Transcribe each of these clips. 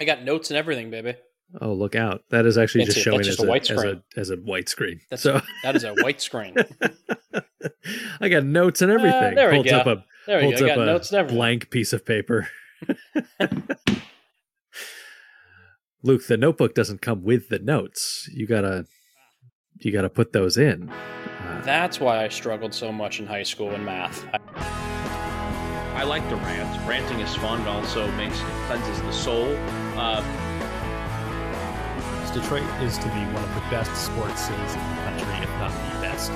I got notes and everything, baby. Oh, look out! That is actually Can't just it. showing That's as, just a a, white as, a, screen. as a white screen. That's so that is a white screen. I got notes and everything. Uh, there we holds go. up a There we holds go. I up got a notes and everything. blank piece of paper. Luke, the notebook doesn't come with the notes. You gotta you gotta put those in. Uh, That's why I struggled so much in high school in math. I- I like to rant. Ranting is fun. It also makes it cleanses the soul. Uh, Detroit is to be one of the best sports cities in the country, if not the best.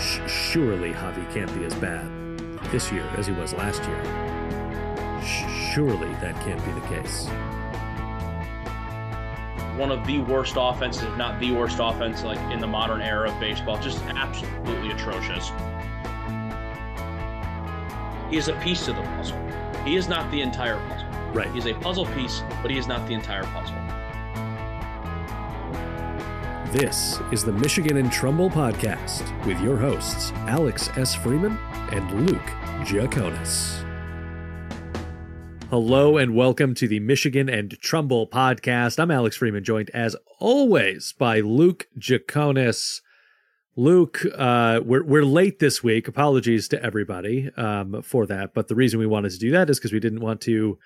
sh- surely Javi can't be as bad this year as he was last year. Sh- surely that can't be the case. one of the worst offenses, if not the worst offense, like in the modern era of baseball. Just absolutely atrocious. He is a piece to the puzzle. He is not the entire puzzle. Right. He's a puzzle piece, but he is not the entire puzzle. This is the Michigan and Trumbull podcast with your hosts, Alex S. Freeman and Luke Jaconis. Hello and welcome to the Michigan and Trumbull podcast. I'm Alex Freeman, joined as always by Luke Jaconis. Luke, uh, we're we're late this week. Apologies to everybody um, for that, but the reason we wanted to do that is because we didn't want to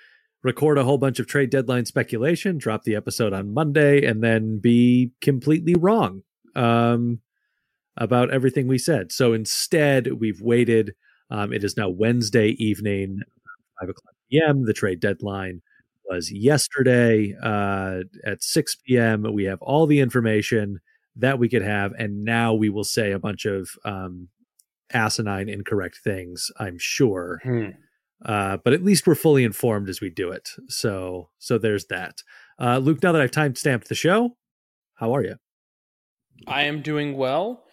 record a whole bunch of trade deadline speculation, drop the episode on Monday, and then be completely wrong um, about everything we said. So instead, we've waited. Um, it is now Wednesday evening, five o'clock p.m. The trade deadline was yesterday uh, at six p.m. We have all the information that we could have, and now we will say a bunch of um, asinine, incorrect things. I'm sure Hmm. uh, but at least we're fully informed as we do it. So so there's that. Uh, Luke, now that I've time stamped the show, how are you? I am doing well.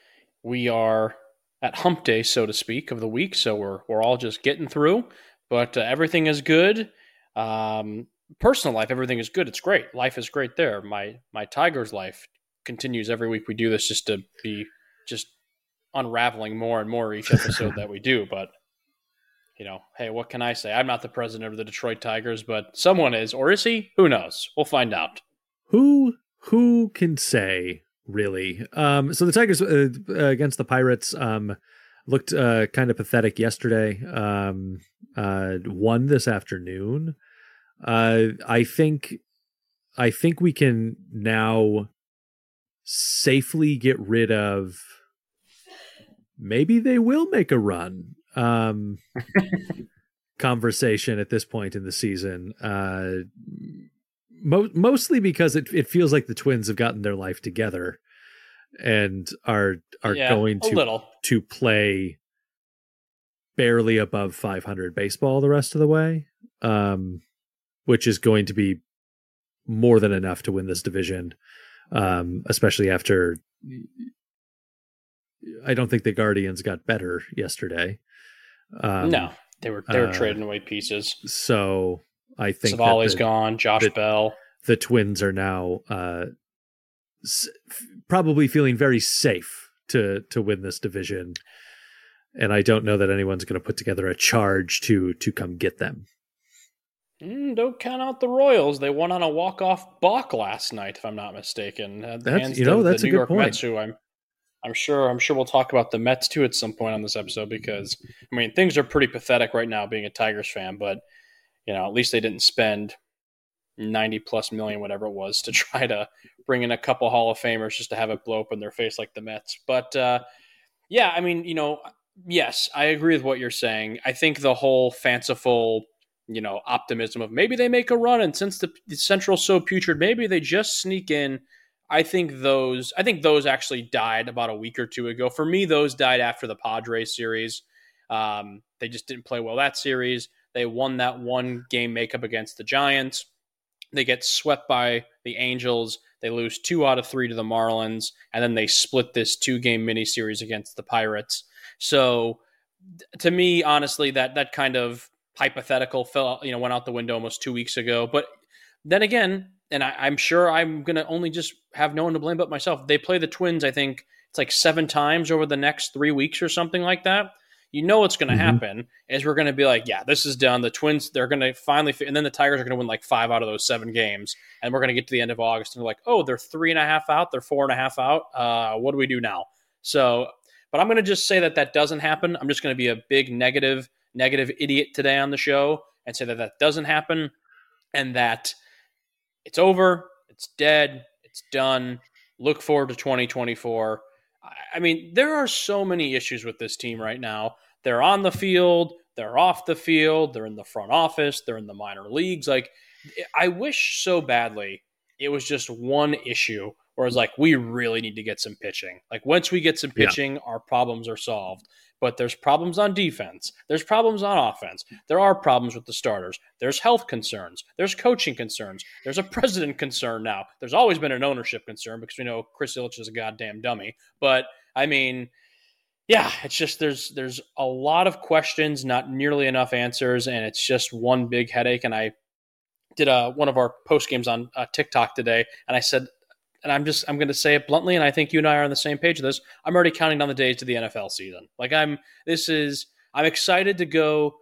We are at hump day, so to speak, of the week, so we're we're all just getting through. But uh, everything is good. Um, personal life, everything is good. It's great. Life is great there. My my Tigers life continues every week. We do this just to be just unraveling more and more each episode that we do. But you know, hey, what can I say? I'm not the president of the Detroit Tigers, but someone is, or is he? Who knows? We'll find out. Who who can say really? Um, so the Tigers uh, against the Pirates um, looked uh, kind of pathetic yesterday. Um, uh, won this afternoon. Uh, I think I think we can now safely get rid of. Maybe they will make a run. Um, conversation at this point in the season. Uh, mo- mostly because it it feels like the Twins have gotten their life together and are are Yeah, going to little. to play barely above 500 baseball the rest of the way, um, which is going to be more than enough to win this division, um, especially after. I don't think the Guardians got better yesterday. Um, no, they were they were uh, trading away pieces. So I think Civale's the- gone. Josh the- Bell. the Twins are now uh, s- probably feeling very safe to to win this division, and I don't know that anyone's going to put together a charge to to come get them. Mm, don't count out the Royals. They won on a walk off balk last night, if I'm not mistaken. The That's- you know, the that's a New good York point. Mets, who I'm I'm sure I'm sure we'll talk about the Mets too at some point on this episode because I mean things are pretty pathetic right now being a Tigers fan, but you know at least they didn't spend ninety plus million whatever it was to try to bring in a couple Hall of Famers just to have it blow up in their face like the Mets. But uh, yeah, I mean you know yes, I agree with what you're saying. I think the whole fanciful you know optimism of maybe they make a run. And since the, central's so putrid maybe they just sneak in. I think those i think those actually died about a week or two ago. For me those died after the padres series. Um, they just didn't play well that series. They won that one game makeup against the giants. They get swept by the angels. They lose two out of three to the marlins. And then they split this two game mini series against the pirates. So to me honestly that that kind of hypothetical fell you know went out the window almost two weeks ago but then again and I, i'm sure i'm gonna only just have no one to blame but myself they play the twins i think it's like seven times over the next three weeks or something like that you know what's going to Mhm. happen is we're going to be like, yeah, this is done. The Twins, they're going to finally, fi- and then the Tigers are going to win like five out of those seven games, and we're going to get to the end of August and they're like, oh, they're three and a half out, they're four and a half out. Uh, what do we do now? So, but I'm going to just say that that doesn't happen. I'm just going to be a big negative, negative idiot today on the show and say that that doesn't happen, and that it's over, it's dead, it's done. Look forward to 2024. I- mean, there are so many issues with this team right now. They're on the field, they're off the field, they're in the front office, they're in the minor leagues. Like, I wish so badly it was just one issue where it's like, we really need to get some pitching. Like, once we get some Yeah. pitching, our problems are solved. But there's problems on defense. There's problems on offense. There are problems with the starters. There's health concerns. There's coaching concerns. There's a president concern now. There's always been an ownership concern because we know Chris Ilitch is a goddamn dummy. But I mean, yeah, it's just there's there's a lot of questions, not nearly enough answers, and it's just one big headache. And I did a, one of our post games on uh, TikTok today, and I said, and I'm just I'm going to say it bluntly, and I think you and I are on the same page of this. I'm already counting down the days to the NFL season. Like I'm this is I'm excited to go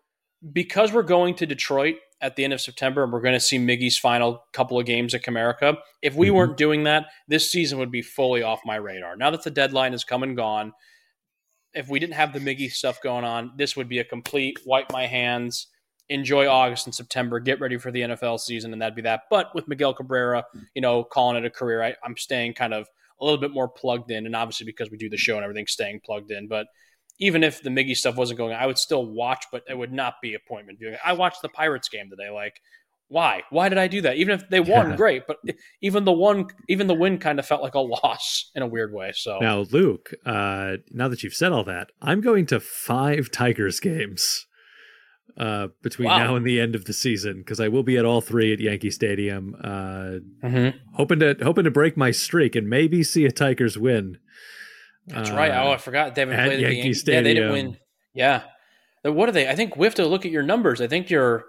because we're going to Detroit at the end of September and we're going to see Miggy's final couple of games at Comerica. If we Mhm. weren't doing that, this season would be fully off my radar. Now that the deadline has come and gone, if we didn't have the Miggy stuff going on, this would be a complete wipe my hands, enjoy August and September, get ready for the NFL season, and that'd be that. But with Miguel Cabrera, you know, calling it a career, I, I'm staying kind of a little bit more plugged in, and obviously because we do the show and everything, staying plugged in. But even if the Miggy stuff wasn't going, on, I would still watch, but it would not be appointment viewing. I watched the Pirates game today. Like, why? Why did I do that? Even if they won, Yeah. great. But even the one, even the win, kind of felt like a loss in a weird way. So Now, Luke, uh, now that you've said all that, I'm going to five Tigers games uh, between Wow. now and the end of the season because I will be at all three at Yankee Stadium. Uh, Mhm. hoping to hoping to break my streak and maybe see a Tigers win. that's Uh, right. Oh, I forgot they haven't played at the Yankee Yankee Yeah, they didn't win. Yeah. What are they? I think we have to look at your numbers. I think you're,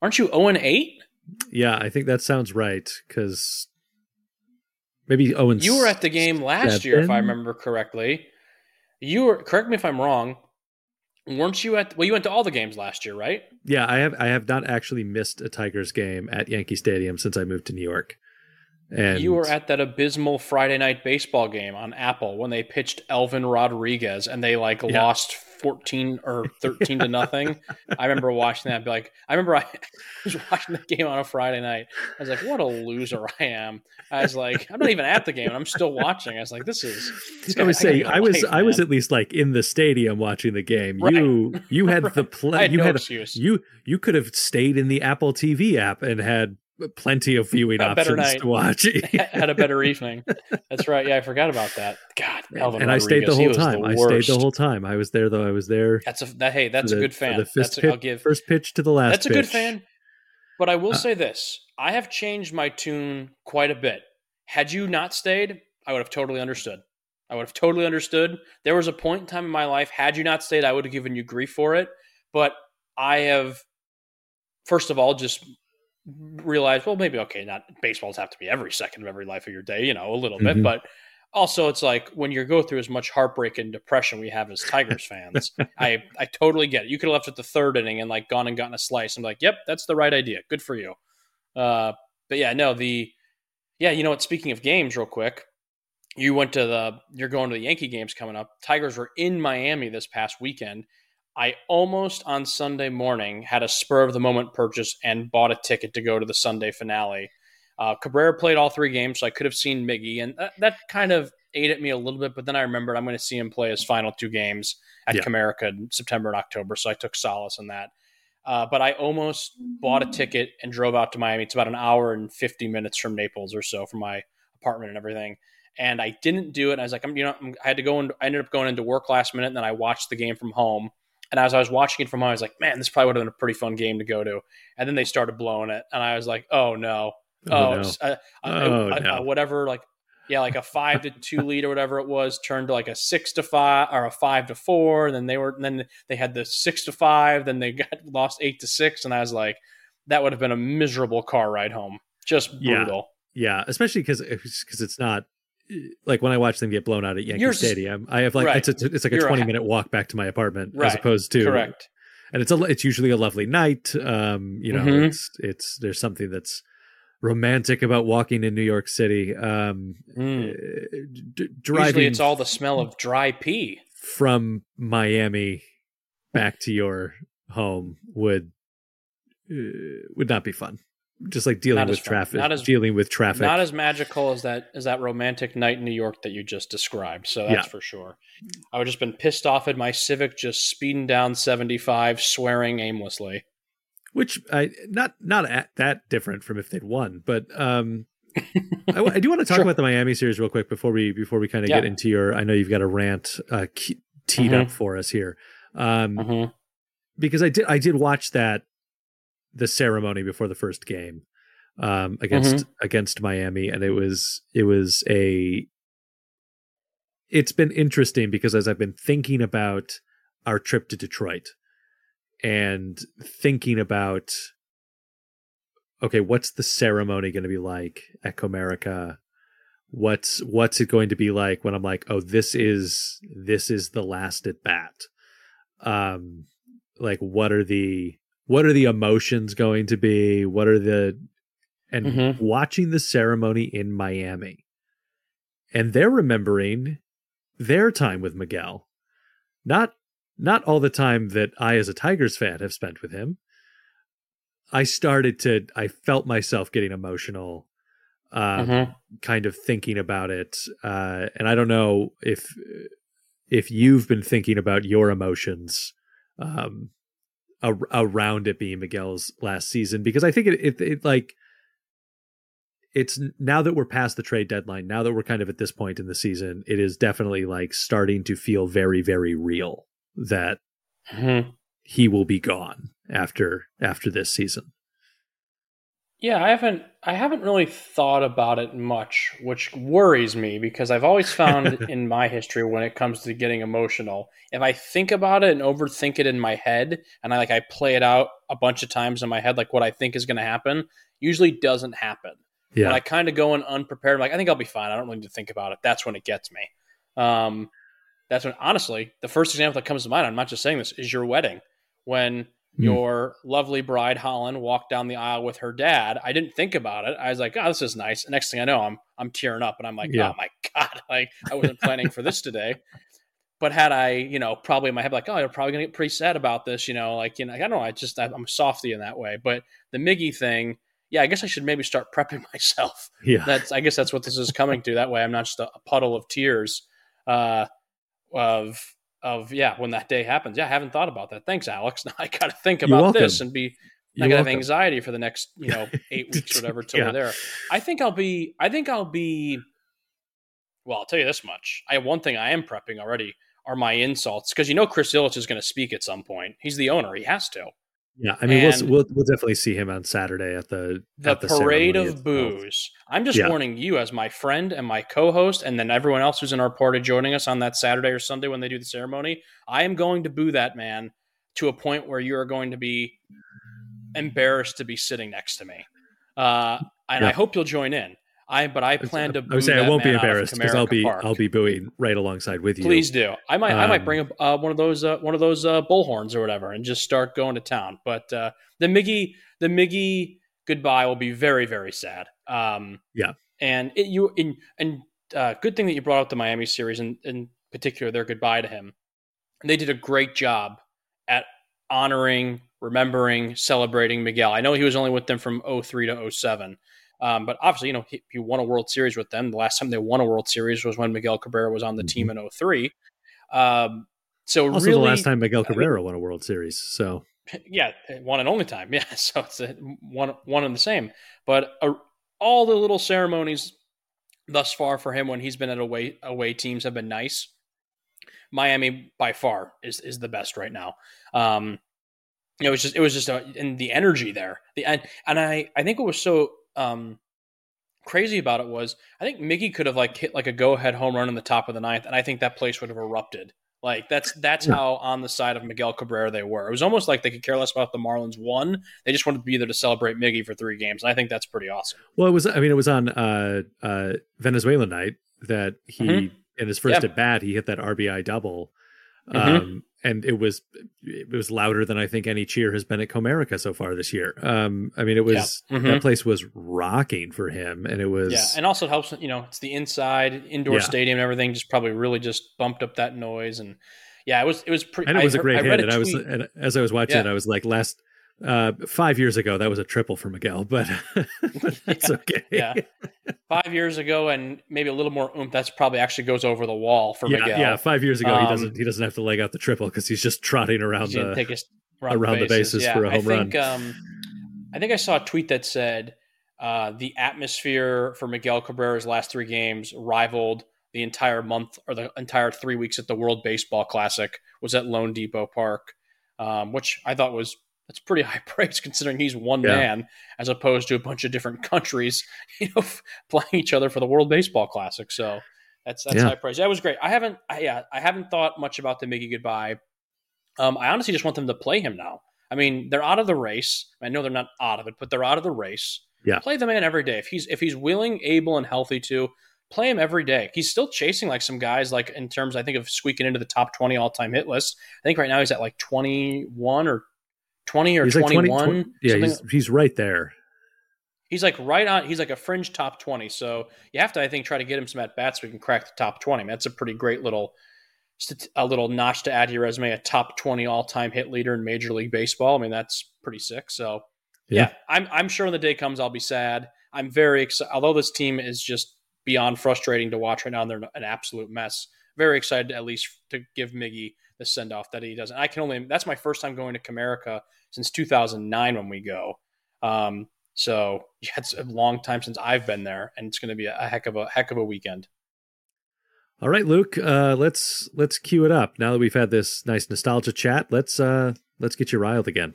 aren't you zero and eight? Yeah, I think that sounds right because maybe Owen. You were at the game last year, if I remember correctly. You were. Correct me if I'm wrong. Weren't you at? Well, you went to all the games last year, right? Yeah, I have. I have not actually missed a Tigers game at Yankee Stadium since I moved to New York. And you were at that abysmal Friday night baseball game on Apple when they pitched Elvin Rodriguez and they like Yeah. lost 14 or 13 to nothing. I remember watching that. Be like, I remember I was watching the game on a Friday night. I was like, what a loser I am. I was like, I'm not even at the game and I'm still watching. I was like, this is. This I was saying I was life, I was at least like in the stadium watching the game. Right. You you had the Right. pl- I had you no had excuse. you you could have stayed in the Apple TV app and had plenty of viewing A options night. to watch. had a better evening. That's right. Yeah, I forgot about that. God, Elvin and I stayed the whole time. the I stayed the whole time. I was there though. I was there. That's a that. Hey, that's for a good fan. The That's first a, I'll pitch, give. first pitch to the last. That's a good fan. But I will Uh, say this: I have changed my tune quite a bit. Had you not stayed, I would have totally understood. I would have totally understood. There was a point in time in my life. Had you not stayed, I would have given you grief for it. But I have, first of all, just realized, well, maybe okay, not baseballs have to be every second of every life of your day, you know, a little bit, Mhm. but also it's like when you go through as much heartbreak and depression we have as Tigers fans, I I totally get it. You could have left at the third inning and like gone and gotten a slice. I'm like, yep, that's the right idea. Good for you. Uh, but yeah, no, the yeah, you know what? Speaking of games, real quick, you went to the you're going to the Yankee games coming up. Tigers were in Miami this past weekend. I almost on Sunday morning had a spur of the moment purchase and bought a ticket to go to the Sunday finale. Uh, Cabrera played all three games, so I could have seen Miggy, and that, that kind of ate at me a little bit. But then I remembered I'm going to see him play his final two games at Yeah. Comerica in September and October, so I took solace in that. Uh, but I almost bought a ticket and drove out to Miami. It's about an hour and 50 minutes from Naples or so from my apartment and everything. And I didn't do it. I was like, I'm, you know, I'm, had to go. and I ended up going into work last minute, and then I watched the game from home. And as I was watching it from home, I was like, man, this probably would have been a pretty fun game to go to. And then they started blowing it, and I was like, oh no, Oh, oh, no. uh, Oh, uh, no. whatever, like yeah, like a five to two lead or whatever it was turned to like a six to five or a five to four. And then they were, and then they had the six to five. Then they got lost eight to six, and I was like, that would have been a miserable car ride home. Just Yeah. brutal. Yeah, especially because because it's not like when I watch them get blown out at Yankee You're- Stadium, I have like Right. it's a, it's like a You're twenty ha- minute walk back to my apartment as opposed to Correct. and it's a it's usually a lovely night. Um, you know, Mhm. it's it's there's something that's romantic about walking in New York City. Um, Mm. uh, d- driving Usually it's all the smell of dry pee. from Miami back to your home would uh, would not be fun. Just like dealing Not with traffic, Not as- dealing with traffic. Not as magical as that as that romantic night in New York that you just described. So that's Yeah. for sure. I would just been pissed off at my Civic just speeding down 75, swearing aimlessly. which I not not at, that different from if they'd won, but um, I, I do want to talk Sure. about the Miami series real quick before we before we kind of Yeah. get into your. I know you've got a rant uh, teed Mhm. up for us here, um, Mhm. because I did I did watch that the ceremony before the first game um, against Mm-hmm. against Miami, and it was it was a. It's been interesting because as I've been thinking about our trip to Detroit and thinking about okay, what's the ceremony going to be like at Comerica? What's what's it going to be like when I'm like, oh, this is this is the last at bat. Um, like what are the what are the emotions going to be? What are the and Mhm. watching the ceremony in Miami, and they're remembering their time with Miguel, not not all the time that I, as a Tigers fan, have spent with him. I started to, I felt myself getting emotional, uh, Mhm. kind of thinking about it. Uh, and I don't know if, if you've been thinking about your emotions, um, ar- around it being Miguel's last season, because I think it, it, it like, it's now that we're past the trade deadline, now that we're kind of at this point in the season, it is definitely like starting to feel very, very real that Mhm. he will be gone after after this season. Yeah, I haven't I haven't really thought about it much, which worries me because I've always found in my history when it comes to getting emotional, if I think about it and overthink it in my head and I like I play it out a bunch of times in my head like what I think is going to happen, usually doesn't happen. Yeah, When I kind of go in unprepared, I'm like I think I'll be fine. I don't really need to think about it. That's when it gets me. Um, that's when honestly the first example that comes to mind. I'm not just saying this is your wedding when Hmm. your lovely bride Holland walked down the aisle with her dad. I didn't think about it. I was like, "Oh, this is nice." next thing I know, I'm I'm tearing up, and I'm like, Yeah. "Oh my god!" Like I wasn't planning for this today. But had I, you know, probably in my head, like, "Oh, you're probably gonna get pretty sad about this," you know, like you know, I don't know. I just I'm softy in that way. But the Miggy thing, yeah, I guess I should maybe start prepping myself yeah, that's I guess that's what this is coming to. That way, I'm not just a, a puddle of tears. Uh, of of yeah, when that day happens. Yeah, I haven't thought about that. Thanks, Alex. Now I got to think about this and be not gonna have anxiety for the next you know eight weeks or whatever till Yeah. we're there. I think I'll be. I think I'll be. Well, I'll tell you this much. I have one thing I am prepping already are my insults because you know Chris Ilitch is going to speak at some point. He's the owner. He has to. Yeah, I mean, we'll, we'll we'll definitely see him on Saturday at the the, at the parade of booze. I'm just Yeah. warning you as my friend and my co-host, and then everyone else who's in our party joining us on that Saturday or Sunday when they do the ceremony. I am going to boo that man to a point where you are going to be embarrassed to be sitting next to me. Uh, and Yeah. I hope you'll join in. I but I plan to. I would say I won't be man out of embarrassed because I'll be Park. I'll be booing right alongside with you. Please do. I might. I might Um, bring up uh, one of those. Uh, one of those uh, bullhorns or whatever, and just start going to town. But uh, the Miggy, the Miggy goodbye will be very, very sad. Um, Yeah. And it, you in and uh, good thing that you brought up the Miami series, and in particular their goodbye to him. They did a great job at honoring, remembering, celebrating Miguel. I know he was only with them from 03 to 07. Um, but obviously, you know, he, he won a World Series with them. The last time they won a World Series was when Miguel Cabrera was on the team in 03. Um, so Also, really, the last time Miguel I mean- Cabrera won a World Series. So yeah, one and only time. Yeah, so it's a, one one and the same. But uh, all the little ceremonies thus far for him when he's been at away away teams have been nice. Miami by far is is the best right now. Um, it was just it was just a, and the energy there. The and, and I I think it was so um crazy about it was I think Miggy could have like hit like a go ahead home run in the top of the ninth, and I think that place would have erupted Like that's that's Yeah. how on the side of Miguel Cabrera they were. It was almost like they could care less about the Marlins won. They just wanted to be there to celebrate Miggy for three games. And I think that's pretty awesome. Well, it was. I mean, it was on uh, uh, Venezuela night that he Mhm. in his first Yeah. at bat he hit that RBI double, Mhm. um, and it was it was louder than I think any cheer has been at Comerica so far this year. Um, I mean, it was Yeah. Mhm. that place was rocking for him, and it was Yeah, and also it helps. You know, it's the inside indoor Yeah. stadium and everything. Just probably really just bumped up that noise and yeah, it was it was pretty. and it was I a great heard- I hit. and I was and as I was watching it, I was like, last uh, five years ago, that was a triple for Miguel, but, but that's okay. yeah. five years ago and maybe a little more oomph. That's probably actually goes over the wall for yeah, Miguel. yeah. Five years ago, he Um, doesn't he doesn't have to leg out the triple because he's just trotting around the around, the bases Yeah, for a home I think, Um, I think I saw a tweet that said uh, the atmosphere for Miguel Cabrera's last three games rivaled the entire month or the entire three weeks at the World Baseball Classic was at loanDepot Park, um, which I thought was that's pretty high praise considering he's one Yeah. man as opposed to a bunch of different countries, you know, playing each other for the World Baseball Classic. So that's that's Yeah. high praise. That was great. I haven't, I, yeah, I haven't thought much about the Miggy goodbye. Um, I honestly just want them to play him now. I mean, they're out of the race. I know they're not out of it, but they're out of the race. Yeah. Play the man every day. If he's if he's willing, able, and healthy to play him every day. He's still chasing like some guys, like in terms, I think of squeaking into the top twenty all time hit list. I think right now he's at like twenty one or twenty or he's like twenty 20, yeah, he's he's right there. He's like right on. He's like a fringe top twenty. So you have to, I think, try to get him some at bats so we can crack the top twenty. I mean, that's a pretty great little, a little notch to add to your resume. A top twenty all time hit leader in Major League Baseball. I mean, that's pretty sick. So Yeah. yeah, I'm I'm sure when the day comes, I'll be sad. I'm very excited. Although this team is just beyond frustrating to watch right now, and they're an absolute mess. Very excited at least to give Miggy the send off that he doesn't. I can only. That's my first time going to Comerica since 2009 when we go. Um, so yeah, it's a long time since I've been there, and it's going to be a, a heck of a heck of a weekend. All right, Luke. Uh, let's let's cue it up. Now that we've had this nice nostalgia chat, let's uh, let's get you riled again.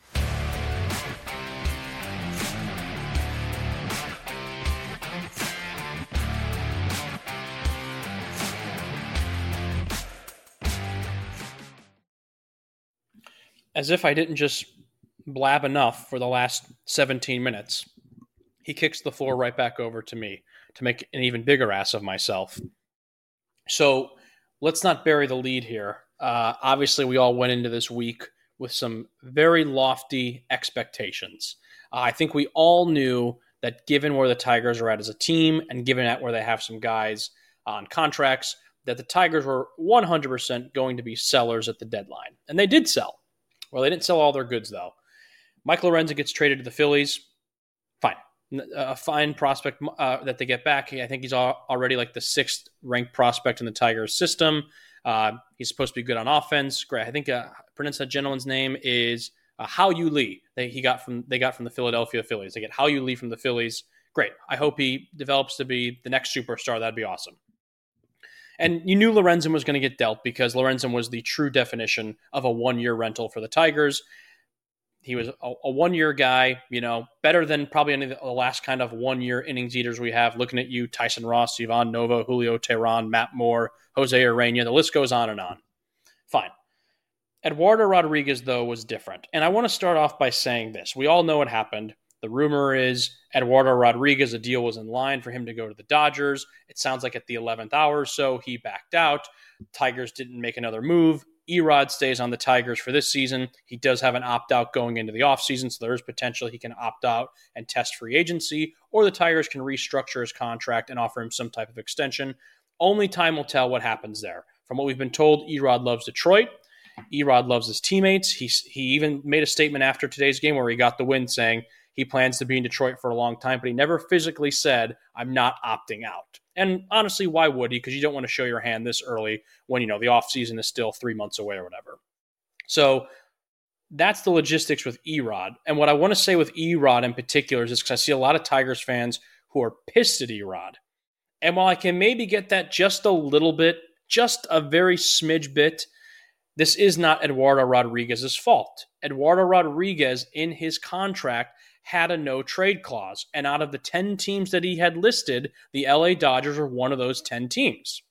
As if I didn't just blab enough for the last 17 minutes, he kicks the floor right back over to me to make an even bigger ass of myself. So let's not bury the lead here. Uh, obviously, we all went into this week with some very lofty expectations. Uh, I think we all knew that given where the Tigers are at as a team and given at where they have some guys on contracts, that the Tigers were 100% going to be sellers at the deadline. And they did sell. Well, they didn't sell all their goods, though. Mike Lorenzen gets traded to the Phillies. Fine. a fine prospect uh, that they get back. I think he's already like the sixth ranked prospect in the Tigers system. Uh, he's supposed to be good on offense. Great. I think uh, pronounce that gentleman's name is uh, Hao-Yu Lee. They he got from they got from the Philadelphia Phillies. They get Hao-Yu Lee from the Phillies. Great. I hope he develops to be the next superstar. That'd be awesome. And you knew Lorenzen was going to get dealt because Lorenzen was the true definition of a one year rental for the Tigers. He was a, a one year guy, you know, better than probably any of the last kind of one year innings eaters we have. Looking at you, Tyson Ross, Ivan Nova, Julio Teheran, Matt Moore, Jose Urena. The list goes on and on. Fine. Eduardo Rodriguez, though, was different. And I want to start off by saying this. We all know what happened. The rumor is Eduardo Rodriguez, a deal was in line for him to go to the Dodgers. It sounds like at the 11th hour or so, he backed out. Tigers didn't make another move. Erod stays on the Tigers for this season. He does have an opt out going into the offseason, so there is potential he can opt out and test free agency, or the Tigers can restructure his contract and offer him some type of extension. Only time will tell what happens there. From what we've been told, Erod loves Detroit. Erod loves his teammates. He, he even made a statement after today's game where he got the win saying he plans to be in Detroit for a long time, but he never physically said, I'm not opting out. And honestly, why would he? Because you don't want to show your hand this early when, you know, the offseason is still three months away or whatever. So that's the logistics with Erod. And what I want to say with Erod in particular is because I see a lot of Tigers fans who are pissed at Erod. And while I can maybe get that just a little bit, just a very smidge bit, this is not Eduardo Rodriguez's fault. Eduardo Rodriguez, in his contract, had a no trade clause. And out of the 10 teams that he had listed, the LA Dodgers were one of those 10 teams.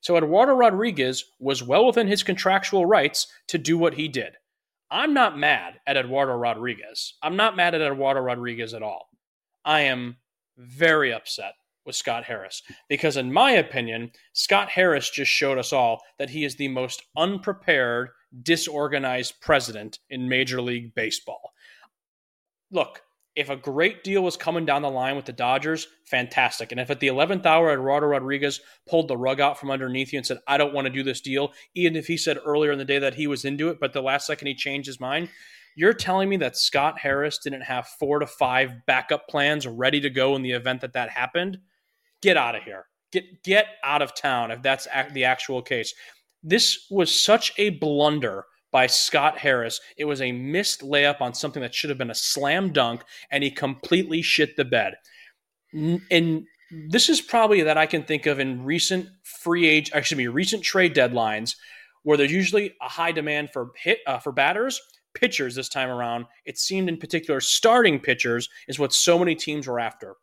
So Eduardo Rodriguez was well within his contractual rights to do what he did. I'm not mad at Eduardo Rodriguez. I'm not mad at Eduardo Rodriguez at all. I am very upset with Scott Harris because, in my opinion, Scott Harris just showed us all that he is the most unprepared, disorganized president in Major League Baseball. Look, if a great deal was coming down the line with the Dodgers, fantastic. And if at the 11th hour Eduardo Rodriguez pulled the rug out from underneath you and said, I don't want to do this deal, even if he said earlier in the day that he was into it, but the last second he changed his mind, you're telling me that Scott Harris didn't have four to five backup plans ready to go in the event that that happened? Get out of here. Get get out of town if that's the actual case. This was such a blunder by Scott Harris. It was a missed layup on something that should have been a slam dunk, and he completely shit the bed. And this is probably that I can think of in recent free age, excuse me, recent trade deadlines, where there's usually a high demand for hit uh, for batters. Pitchers this time around, it seemed in particular, starting pitchers is what so many teams were after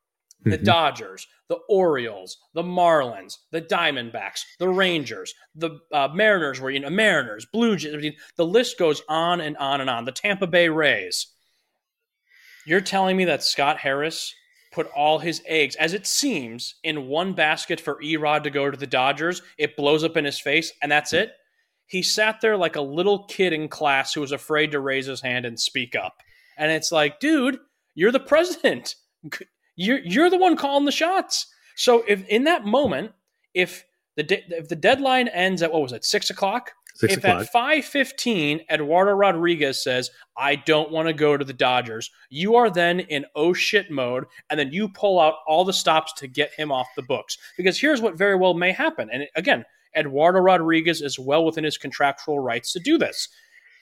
the mm-hmm. Dodgers, the Orioles, the Marlins, the Diamondbacks, the Rangers, the uh, Mariners were you know Mariners, Blue Jays. I mean, the list goes on and on and on. The Tampa Bay Rays. You're telling me that Scott Harris put all his eggs, as it seems, in one basket for Erod to go to the Dodgers. It blows up in his face, and that's it. He sat there like a little kid in class who was afraid to raise his hand and speak up. And it's like, dude, you're the president you're you're the one calling the shots. So if in that moment, if the de- if the deadline ends at what was it six o'clock? Six if o'clock. at five fifteen Eduardo Rodriguez says, "I don't want to go to the Dodgers," you are then in oh shit mode, and then you pull out all the stops to get him off the books. Because here's what very well may happen, and again, Eduardo Rodriguez is well within his contractual rights to do this.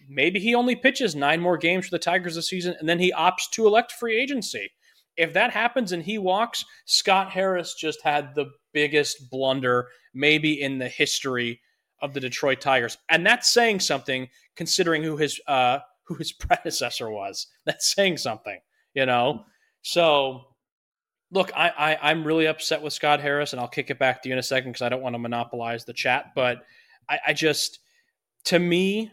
Maybe he only pitches nine more games for the Tigers this season, and then he opts to elect free agency if that happens and he walks, Scott Harris just had the biggest blunder maybe in the history of the Detroit Tigers, and that's saying something considering who his uh, who his predecessor was. That's saying something, you know. So, look, I, I I'm really upset with Scott Harris, and I'll kick it back to you in a second because I don't want to monopolize the chat, but I, I just to me,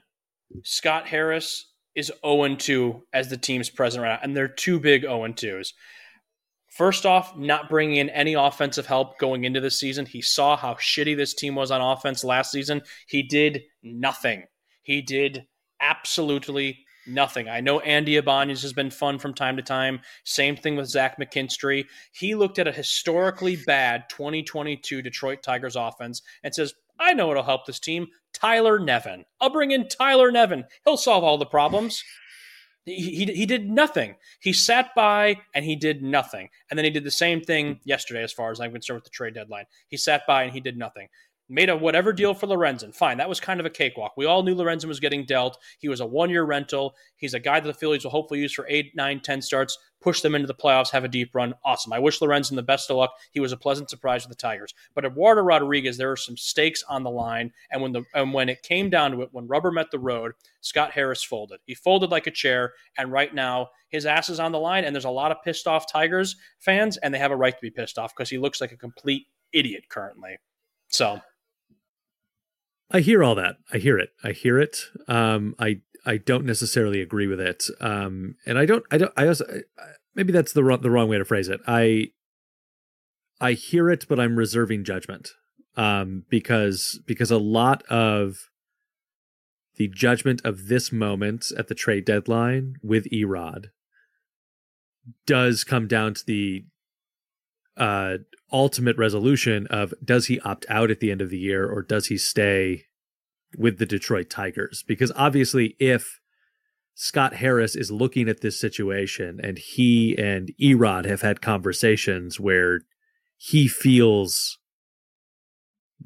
Scott Harris is 0 2 as the team's president right now, and they're two big 0 2s. First off, not bringing in any offensive help going into the season. He saw how shitty this team was on offense last season. He did nothing. He did absolutely nothing. I know Andy Ibanez has been fun from time to time. Same thing with Zach McKinstry. He looked at a historically bad 2022 Detroit Tigers offense and says, I know it'll help this team. Tyler Nevin. I'll bring in Tyler Nevin. He'll solve all the problems. He, he, he did nothing. He sat by and he did nothing. And then he did the same thing yesterday, as far as I'm concerned with the trade deadline. He sat by and he did nothing made a whatever deal for Lorenzen. Fine, that was kind of a cakewalk. We all knew Lorenzen was getting dealt. He was a one year rental. He's a guy that the Phillies will hopefully use for eight, nine, ten starts, push them into the playoffs, have a deep run. Awesome. I wish Lorenzen the best of luck. He was a pleasant surprise for the Tigers. But Eduardo Rodriguez, there are some stakes on the line, and when the and when it came down to it, when rubber met the road, Scott Harris folded. He folded like a chair, and right now his ass is on the line. And there's a lot of pissed off Tigers fans, and they have a right to be pissed off because he looks like a complete idiot currently. So I hear all that. I hear it. I hear it. Um, I I don't necessarily agree with it. Um, and I don't. I don't. I also I, maybe that's the wrong, the wrong way to phrase it. I I hear it, but I'm reserving judgment. Um, because because a lot of the judgment of this moment at the trade deadline with Erod does come down to the uh, ultimate resolution of does he opt out at the end of the year or does he stay with the Detroit Tigers? Because obviously, if Scott Harris is looking at this situation and he and Erod have had conversations where he feels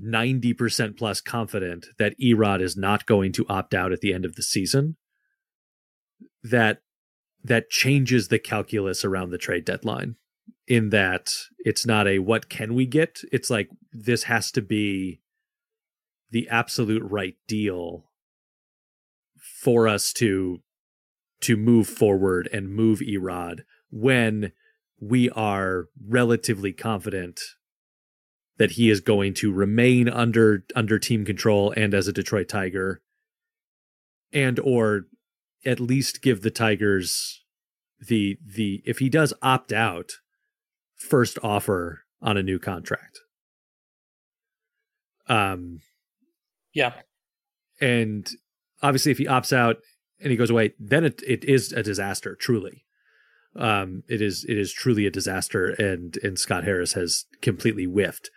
90% plus confident that Erod is not going to opt out at the end of the season, that that changes the calculus around the trade deadline in that it's not a what can we get? It's like this has to be the absolute right deal for us to to move forward and move Erod when we are relatively confident that he is going to remain under under team control and as a Detroit Tiger and or at least give the Tigers the the if he does opt out first offer on a new contract. Um yeah. And obviously if he opts out and he goes away, then it, it is a disaster, truly. Um it is it is truly a disaster and and Scott Harris has completely whiffed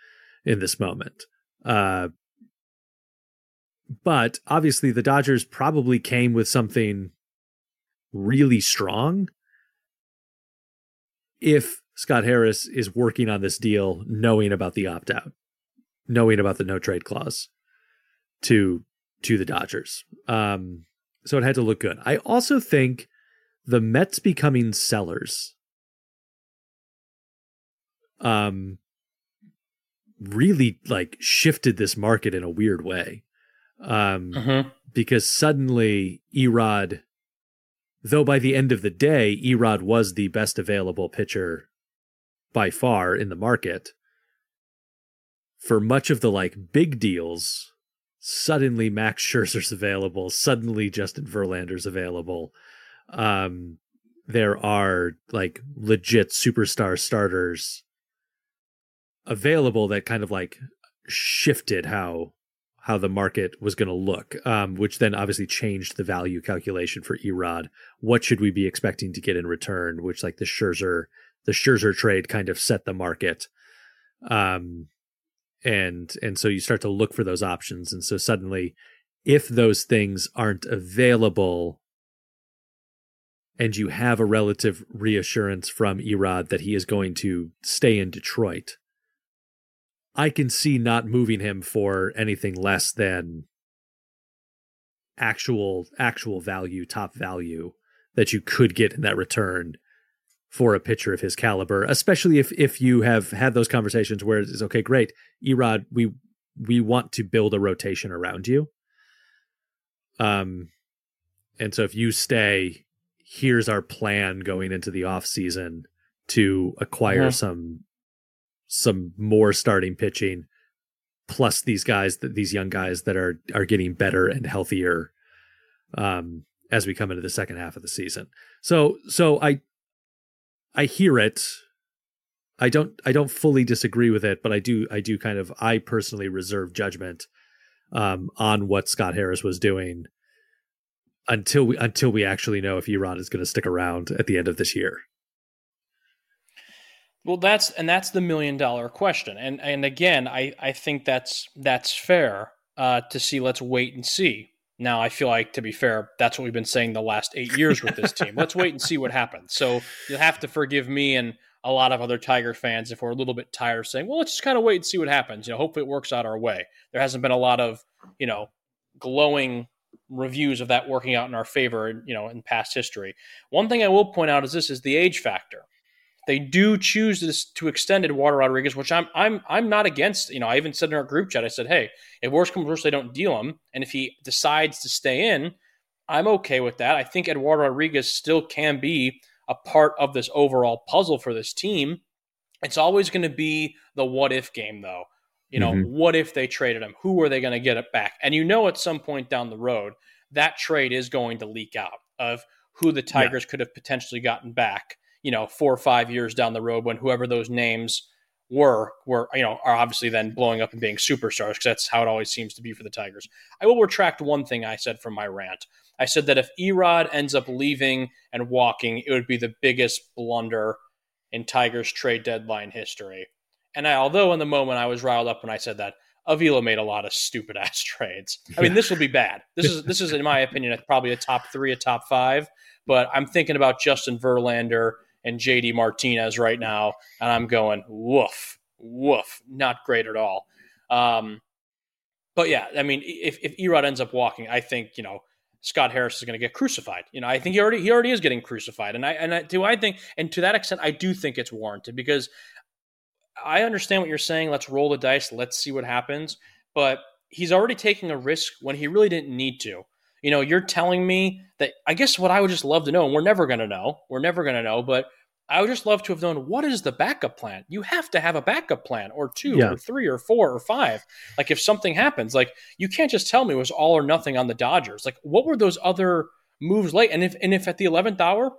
in this moment. Uh but obviously the Dodgers probably came with something really strong if Scott Harris is working on this deal knowing about the opt out, knowing about the no trade clause to to the Dodgers. Um, so it had to look good. I also think the Mets becoming sellers um really like shifted this market in a weird way. Um Mm-hmm. because suddenly Erod though by the end of the day Erod was the best available pitcher by far in the market for much of the like big deals suddenly Max Scherzer's available suddenly Justin Verlander's available um there are like legit superstar starters available that kind of like shifted how how the market was going to look, um, which then obviously changed the value calculation for Erod. What should we be expecting to get in return? Which like the Scherzer, the Scherzer trade kind of set the market, um, and and so you start to look for those options, and so suddenly, if those things aren't available, and you have a relative reassurance from Erod that he is going to stay in Detroit, I can see not moving him for anything less than actual actual value, top value that you could get in that return for a pitcher of his caliber, especially if if you have had those conversations where it's okay, great, Erod, we we want to build a rotation around you. Um and so if you stay, here's our plan going into the off season to acquire Mhm. some some more starting pitching plus these guys that these young guys that are are getting better and healthier um as we come into the second half of the season. So so I I hear it. I don't I don't fully disagree with it, but I do I do kind of I personally reserve judgment um on what Scott Harris was doing until we until we actually know if Erod is going to stick around at the end of this year. Well, that's and that's the million dollar question, and and again, I I think that's that's fair uh, to see. Let's wait and see. Now, I feel like to be fair, that's what we've been saying the last eight years with this team. Let's wait and see what happens. So you'll have to forgive me and a lot of other Tiger fans if we're a little bit tired of saying, well, let's just kind of wait and see what happens. You know, hopefully it works out our way. There hasn't been a lot of you know glowing reviews of that working out in our favor, you know, in past history. One thing I will point out is this: is the age factor they do choose this to extend Eduardo Rodriguez, which I'm I'm I'm not against. You know, I even said in our group chat, I said, hey, if worst comes worst, they don't deal him, and if he decides to stay in, I'm okay with that. I think Eduardo Rodriguez still can be a part of this overall puzzle for this team. It's always going to be the what if game, though. You know, Mhm. what if they traded him? Who are they going to get it back? And you know, at some point down the road, that trade is going to leak out of who the Tigers could have potentially gotten back. You know, four or five years down the road, when whoever those names were were you know are obviously then blowing up and being superstars because that's how it always seems to be for the Tigers. I will retract one thing I said from my rant. I said that if Erod ends up leaving and walking, it would be the biggest blunder in Tigers trade deadline history. And I, although in the moment I was riled up when I said that, Avila made a lot of stupid ass trades. I mean, this will be bad. This is this is in my opinion probably a top three, a top five. But I'm thinking about Justin Verlander and JD Martinez right now, and I'm going woof, woof, not great at all. Um, but yeah, I mean, if if Erod ends up walking, I think you know Scott Harris is going to get crucified. You know, I think he already he already is getting crucified, and I and I, do I think, and to that extent, I do think it's warranted because I understand what you're saying. Let's roll the dice. Let's see what happens. But he's already taking a risk when he really didn't need to. You know, you're telling me that I guess what I would just love to know, and we're never going to know. We're never going to know. But I would just love to have known what is the backup plan. You have to have a backup plan, or two, Yeah. or three, or four, or five. Like if something happens, like you can't just tell me it was all or nothing on the Dodgers. Like what were those other moves late? And if and if at the eleventh hour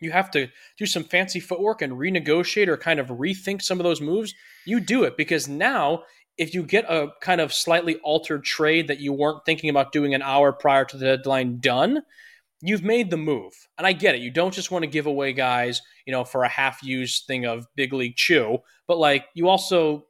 you have to do some fancy footwork and renegotiate or kind of rethink some of those moves, you do it because now if you get a kind of slightly altered trade that you weren't thinking about doing an hour prior to the deadline done, you've made the move. And I get it. You don't just want to give away guys, you know, for a half used thing of big league chew, but like you also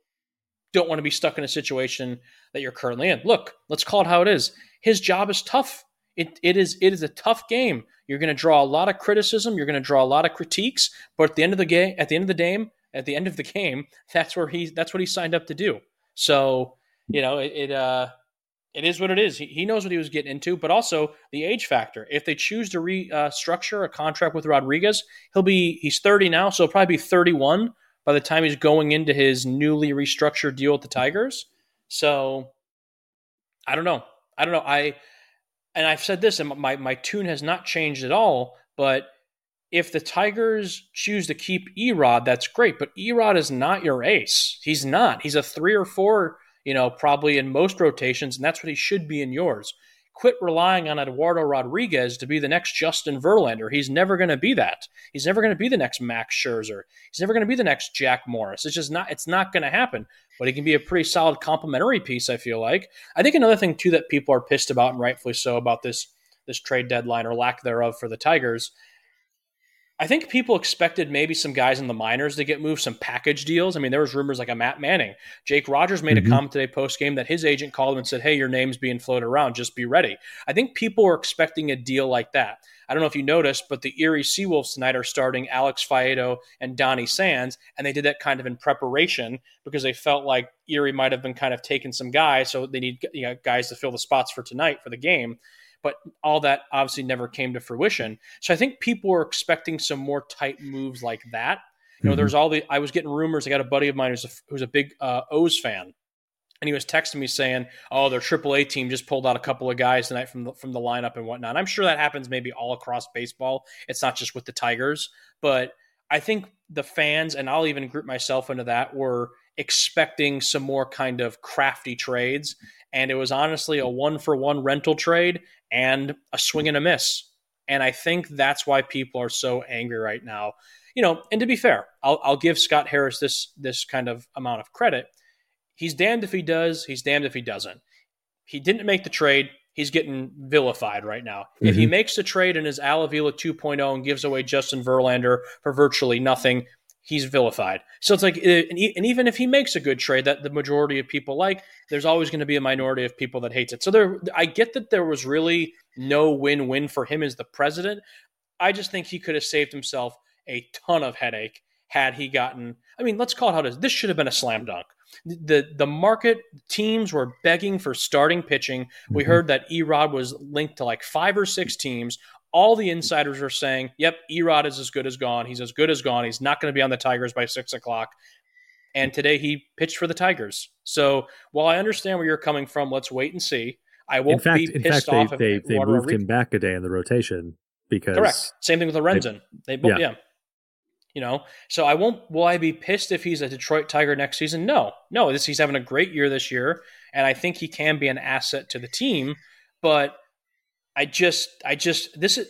don't want to be stuck in a situation that you're currently in. Look, let's call it how it is. His job is tough. It, it is it is a tough game. You're going to draw a lot of criticism. You're going to draw a lot of critiques. But at the end of the game, at the end of the game, at the end of the game, that's where he that's what he signed up to do. So you know it, it uh it is what it is. He, he knows what he was getting into, but also the age factor. If they choose to restructure a contract with Rodriguez, he'll be he's 30 now, so he'll probably be 31 by the time he's going into his newly restructured deal with the Tigers. So I don't know. I don't know. I and I've said this, and my my tune has not changed at all. But if the Tigers choose to keep Erod, that's great. But Erod is not your ace. He's not. He's a three or four you know, probably in most rotations, and that's what he should be in yours. Quit relying on Eduardo Rodriguez to be the next Justin Verlander. He's never going to be that. He's never going to be the next Max Scherzer. He's never going to be the next Jack Morris. It's just not. It's not going to happen. But he can be a pretty solid complementary piece. I feel like. I think another thing too that people are pissed about, and rightfully so, about this this trade deadline or lack thereof for the Tigers I think people expected maybe some guys in the minors to get moved, some package deals. I mean, there was rumors like a Matt Manning. Jake Rogers made Mhm. a comment today post game that his agent called him and said, "Hey, your name's being floated around. Just be ready." I think people were expecting a deal like that. I don't know if you noticed, but the Erie Seawolves tonight are starting Alex Faedo and Donny Sands, and they did that kind of in preparation because they felt like Erie might have been kind of taking some guys, so they need you know, guys to fill the spots for tonight for the game but all that obviously never came to fruition. So I think people were expecting some more tight moves like that. You know, Mhm. there's all the I was getting rumors. I got a buddy of mine who's a, who's a big uh, O's fan, and he was texting me saying, "Oh, their AAA team just pulled out a couple of guys tonight from the, from the lineup and whatnot." I'm sure that happens maybe all across baseball. It's not just with the Tigers, but I think the fans and I'll even group myself into that were expecting some more kind of crafty trades, and it was honestly a one for one rental trade and a swing and a miss. And I think that's why people are so angry right now. You know, and to be fair, I'll, I'll give Scott Harris this this kind of amount of credit. He's damned if he does. He's damned if he doesn't. He didn't make the trade. He's getting vilified right now. If he mm-hmm. makes the trade and is Al Avila 2.0 and gives away Justin Verlander for virtually nothing, he's vilified. So it's like, uh, and even if he makes a good trade that the majority of people like, there's always going to be a minority of people that hates it. So there, I get that there was really no win-win for him as the president. I just think he could have saved himself a ton of headache had he gotten. I mean, let's call it how it is. This should have been a slam dunk. The the market teams were begging for starting pitching. We Mhm. heard that Erod was linked to like five or six teams. All the insiders are saying, "Yep, Erod is as good as gone. He's as good as gone. He's not going to be on the Tigers by six o'clock." And today he pitched for the Tigers. So while I understand where you're coming from, let's wait and see. I won't fact, be in pissed fact, off they if they, they moved him back a day in the rotation because Correct. Same thing with Lorenzen. They, both, yeah. yeah. You know, so I won't. Will I be pissed if he's a Detroit Tiger next season? No, no. This he's having a great year this year, and I think he can be an asset to the team. But I just, I just this is.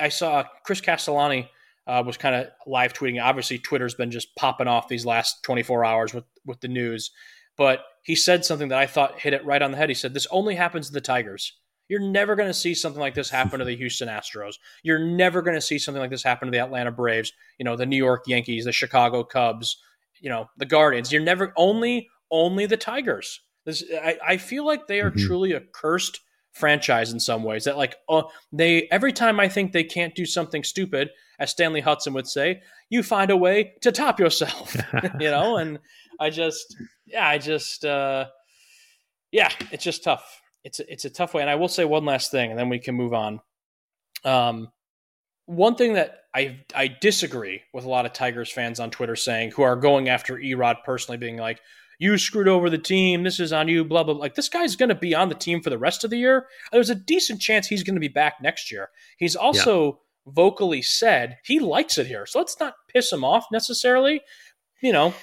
I saw Chris Castellani uh, was kind of live tweeting. Obviously, Twitter's been just popping off these last 24 hours with with the news. But he said something that I thought hit it right on the head. He said, "This only happens to the Tigers." You're never going to see something like this happen to the Houston Astros. You're never going to see something like this happen to the Atlanta Braves, you know, the New York Yankees, the Chicago Cubs, you know, the Guardians. You're never only only the Tigers. This I, I feel like they are Mhm. truly a cursed franchise in some ways. That like uh, they every time I think they can't do something stupid, as Stanley Hudson would say, you find a way to top yourself. you know, and I just yeah, I just uh yeah, it's just tough it's a, it's a tough way. And I will say one last thing, and then we can move on. Um, one thing that I I disagree with a lot of Tigers fans on Twitter saying who are going after Erod personally, being like, "You screwed over the team. This is on you." Blah blah. Like this guy's going to be on the team for the rest of the year. There's a decent chance he's going to be back next year. He's also vocally said he likes it here. So let's not piss him off necessarily. You know,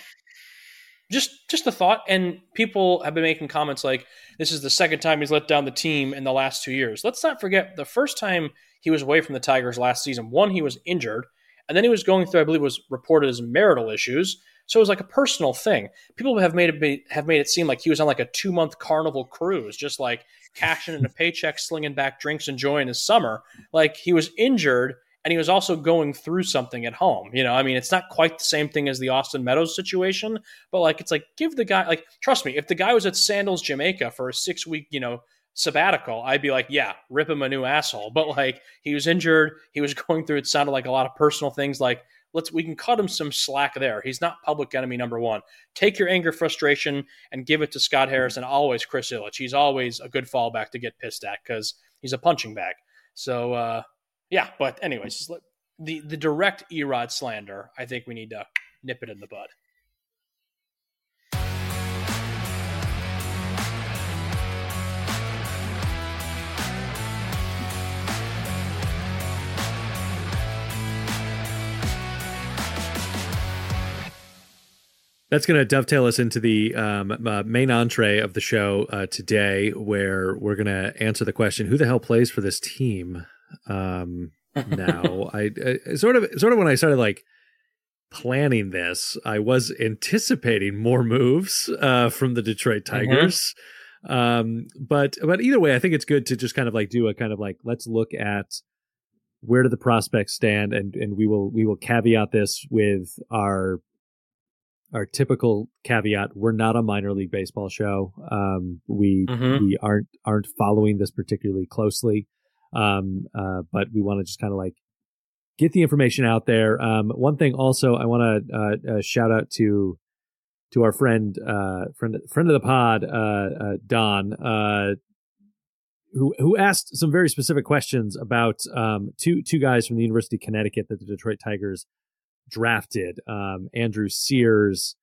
just just a thought. And people have been making comments like this is the second time he's let down the team in the last two years. Let's not forget the first time he was away from the Tigers last season. One, he was injured, and then he was going through, I believe, was reported as marital issues. So it was like a personal thing. People have made it have made it seem like he was on like a two month carnival cruise, just like cashing in a paycheck, slinging back drinks, enjoying his summer. Like he was injured and he was also going through something at home. You know, I mean, it's not quite the same thing as the Austin Meadows situation, but like it's like give the guy like trust me, if the guy was at Sandals, Jamaica for a six week, you know, sabbatical, I'd be like, yeah, rip him a new asshole. But like he was injured, he was going through. It sounded like a lot of personal things. Like let's we can cut him some slack there. He's not public enemy number one. Take your anger, frustration, and give it to Scott Harris and always Chris Ilitch. He's always a good fallback to get pissed at because he's a punching bag. So uh, yeah, but anyways, the the direct Erod slander, I think we need to nip it in the bud. That's going to dovetail us into the um, uh, main entree of the show uh, today, where we're going to answer the question: Who the hell plays for this team? Um, now, I, I sort of, sort of when I started like planning this, I was anticipating more moves uh, from the Detroit mm-hmm. Tigers. Mm-hmm. Um, but but either way, I think it's good to just kind of like do a kind of like let's look at where do the prospects stand, and and we will we will caveat this with our our typical caveat we're not a minor league baseball show. Um, we mm-hmm. we aren't aren't following this particularly closely. Um, uh, but we want to just kind of like get the information out there. Um, one thing also i want to uh, uh, shout out to to our friend uh, friend friend of the pod uh, uh, don who who asked some very specific questions about um, two two guys from the University of Connecticut that the Detroit Tigers drafted um, Andrew Sears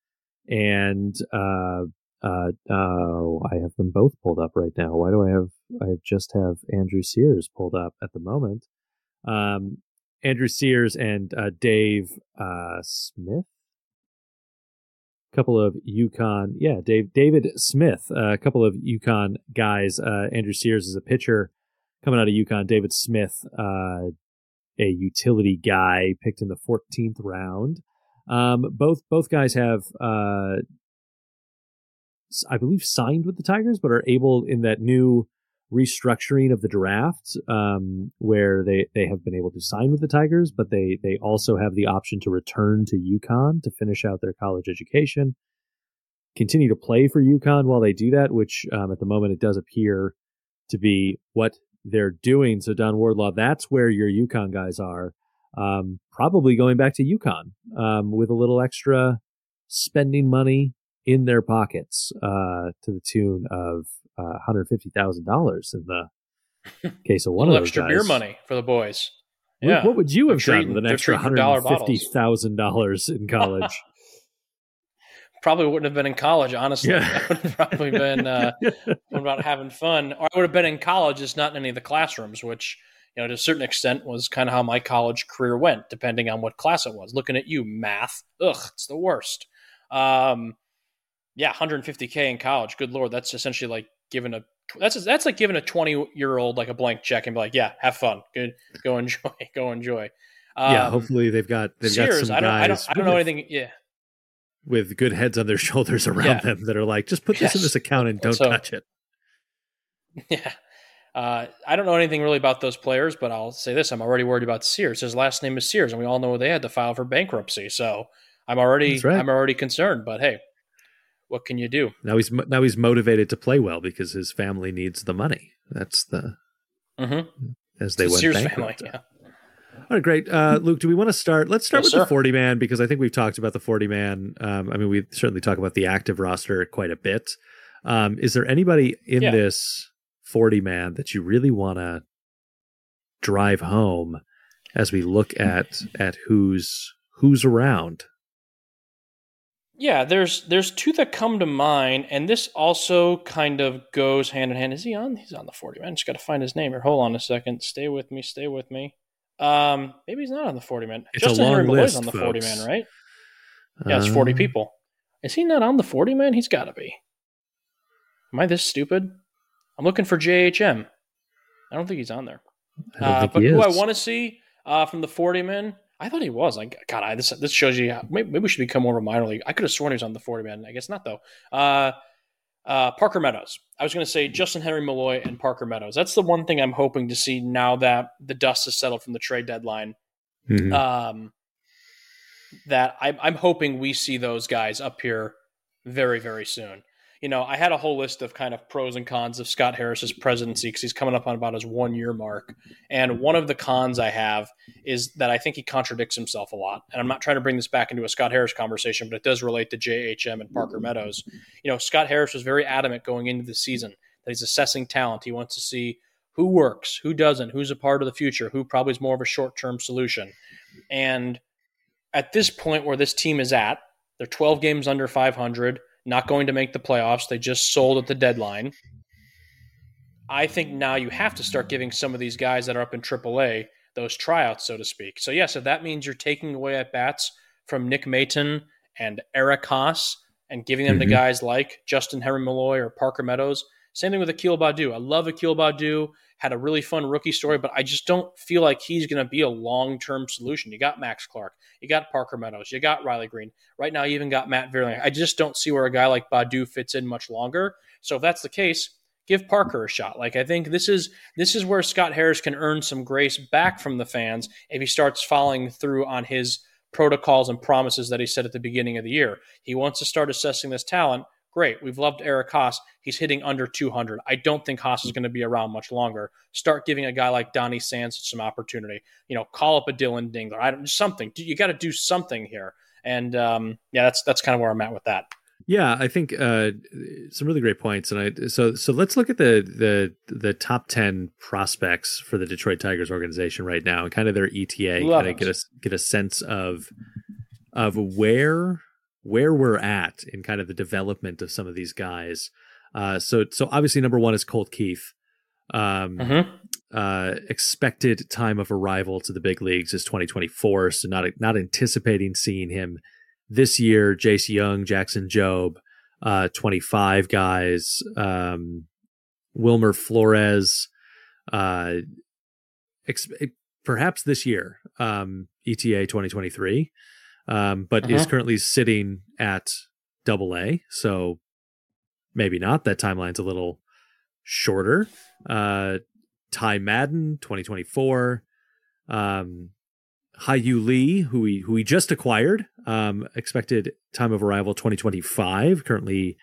and uh, uh, oh, I have them both pulled up right now. Why do I have I just have Andrew Sears pulled up at the moment? Um, Andrew Sears and uh, Dave uh, Smith, a couple of UConn, yeah, Dave David Smith, uh, a couple of UConn guys. Uh, Andrew Sears is a pitcher coming out of UConn. David Smith, uh, a utility guy picked in the 14th round. Um, both both guys have, uh, I believe, signed with the Tigers, but are able in that new restructuring of the draft, um, where they they have been able to sign with the Tigers, but they they also have the option to return to UConn to finish out their college education, continue to play for UConn while they do that, which um, at the moment it does appear to be what they're doing. So Don Wardlaw, that's where your UConn guys are. Um, probably going back to UConn um, with a little extra spending money in their pockets uh, to the tune of uh, $150,000 in the case of one of those extra guys. beer money for the boys. Yeah. What, would you have done with an extra $150,000 in college? Probably wouldn't have been in college, honestly. Yeah. I would have probably been uh, about having fun. Or I would have been in college, just not in any of the classrooms, which, you know, to a certain extent was kind of how my college career went, depending on what class it was. Looking at you, math. Ugh, it's the worst. Um, yeah, 150K in college. Good Lord. That's essentially like giving a that's that's like giving a 20 year old like a blank check and be like, yeah, have fun, good, go enjoy, go enjoy. Um, yeah, hopefully they've got they've Sears, got some I don't, guys. I don't, I don't know anything. Yeah, with good heads on their shoulders around yeah. them that are like, just put this yes. in this account and don't so, touch it. Yeah. Uh, I don't know anything really about those players, but I'll say this: I'm already worried about Sears. His last name is Sears, and we all know they had to file for bankruptcy. So I'm already, right. I'm already concerned. But hey, what can you do? Now he's now he's motivated to play well because his family needs the money. That's the mm-hmm. as they went Sears bankrupt. Family, yeah. All right, great. Uh, Luke, do we want to start? Let's start yes, with sir. the 40 man because I think we've talked about the 40 man. Um, I mean, we certainly talk about the active roster quite a bit. Um, is there anybody in yeah. this 40 man that you really want to drive home as we look at at who's who's around? Yeah, there's there's two that come to mind, and this also kind of goes hand in hand. Is he on? He's on the 40 man. Just got to find his name here. Hold on a second. Stay with me. Stay with me. Um, maybe he's not on the 40 man. It's a Justin Henry Malloy's on the 40 folks. man, right? Yeah, it's 40 Uh, people. Is he not on the 40 man? He's got to be. Am I this stupid? I'm looking for JHM. I don't think he's on there. Uh, but who I want to see uh, from the 40 man, I thought he was. Like, God, I, this this shows you. How, maybe, maybe we should become more of a minor league. I could have sworn he was on the 40 man. I guess not though. Uh, uh, Parker Meadows. I was going to say Justin Henry Malloy and Parker Meadows. That's the one thing I'm hoping to see now that the dust has settled from the trade deadline. Mhm. Um, that I'm, I'm hoping we see those guys up here very, very soon. You know, I had a whole list of kind of pros and cons of Scott Harris's presidency because he's coming up on about his one year mark. And one of the cons I have is that I think he contradicts himself a lot. And I'm not trying to bring this back into a Scott Harris conversation, but it does relate to JHM and Parker mm-hmm. Meadows. You know, Scott Harris was very adamant going into the season that he's assessing talent. He wants to see who works, who doesn't, who's a part of the future, who probably is more of a short term solution. And at this point where this team is at, they're 12 games under 500, not going to make the playoffs. They just sold at the deadline. I think now you have to start giving some of these guys that are up in AAA those tryouts, so to speak. So, yes, if that means you're taking away at bats from Nick Maton and Eric Haase and giving them to Mhm. guys like Justin Henry Malloy or Parker Meadows, same thing with Akeel Baddoo. I love Akeel Baddoo, had a really fun rookie story, but I just don't feel like he's going to be a long term solution. You got Max Clark, you got Parker Meadows, you got Riley Greene. Right now, you even got Matt Vierling. I just don't see where a guy like Baddoo fits in much longer. So if that's the case, give Parker a shot. Like I think this is this is where Scott Harris can earn some grace back from the fans if he starts following through on his protocols and promises that he said at the beginning of the year. He wants to start assessing this talent. Great. We've loved Eric Haase. He's hitting under 200. I don't think Haase is going to be around much longer. Start giving a guy like Donny Sands some opportunity. You know, call up a Dillon Dingler. I don't something. You got to do something here. And um, yeah, that's that's kind of where I'm at with that. Yeah, I think uh, some really great points, and I so so let's look at the the the top ten prospects for the Detroit Tigers organization right now, and kind of their ETA, Love kind of it. get a get a sense of of where where we're at in kind of the development of some of these guys. Uh, so so obviously number one is Colt Keith. Um, Mm-hmm. uh, expected time of arrival to the big leagues is 2024. So not not anticipating seeing him this year. Jace Jung, Jackson Jobe, uh, 25 guys, um, Wilmer Flores, uh, ex- perhaps this year, um, ETA 2023, um, but is Uh-huh. currently sitting at double A. So maybe not. That timeline's a little shorter. Uh, Ty Madden, 2024. Um, Hao-Yu Lee, who we who we just acquired, um, expected time of arrival 2025. Currently,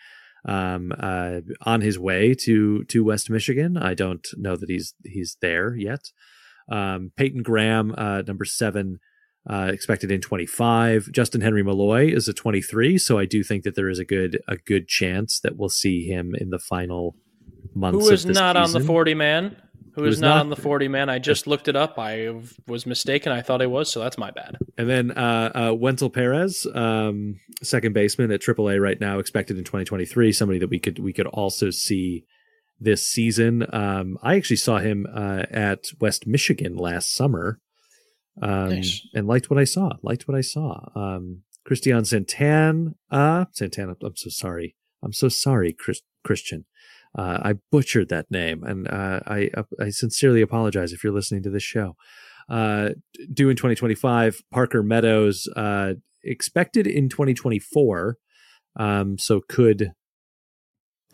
um, uh, on his way to to West Michigan. I don't know that he's he's there yet. Um, Peyton Graham, uh, number seven, uh, expected in 25. Justin Henry Malloy is a 23, so I do think that there is a good a good chance that we'll see him in the final months. Who is is not on the 40 man? Who's not, not- on the 40 man? I just looked it up. I was mistaken. I thought I was, so that's my bad. And then uh, uh, Wenceel Perez, um, second baseman at AAA right now, expected in 2023. Somebody that we could we could also see this season. Um, I actually saw him uh, at West Michigan last summer, um, Nice. and liked what I saw. Liked what I saw. Um, Cristian Santana, uh, Santana. I'm so sorry. I'm so sorry, Chris, Christian. Uh, I butchered that name, and uh, I I sincerely apologize if you're listening to this show. Uh, due in 2025. Parker Meadows uh, expected in 2024. Um, so could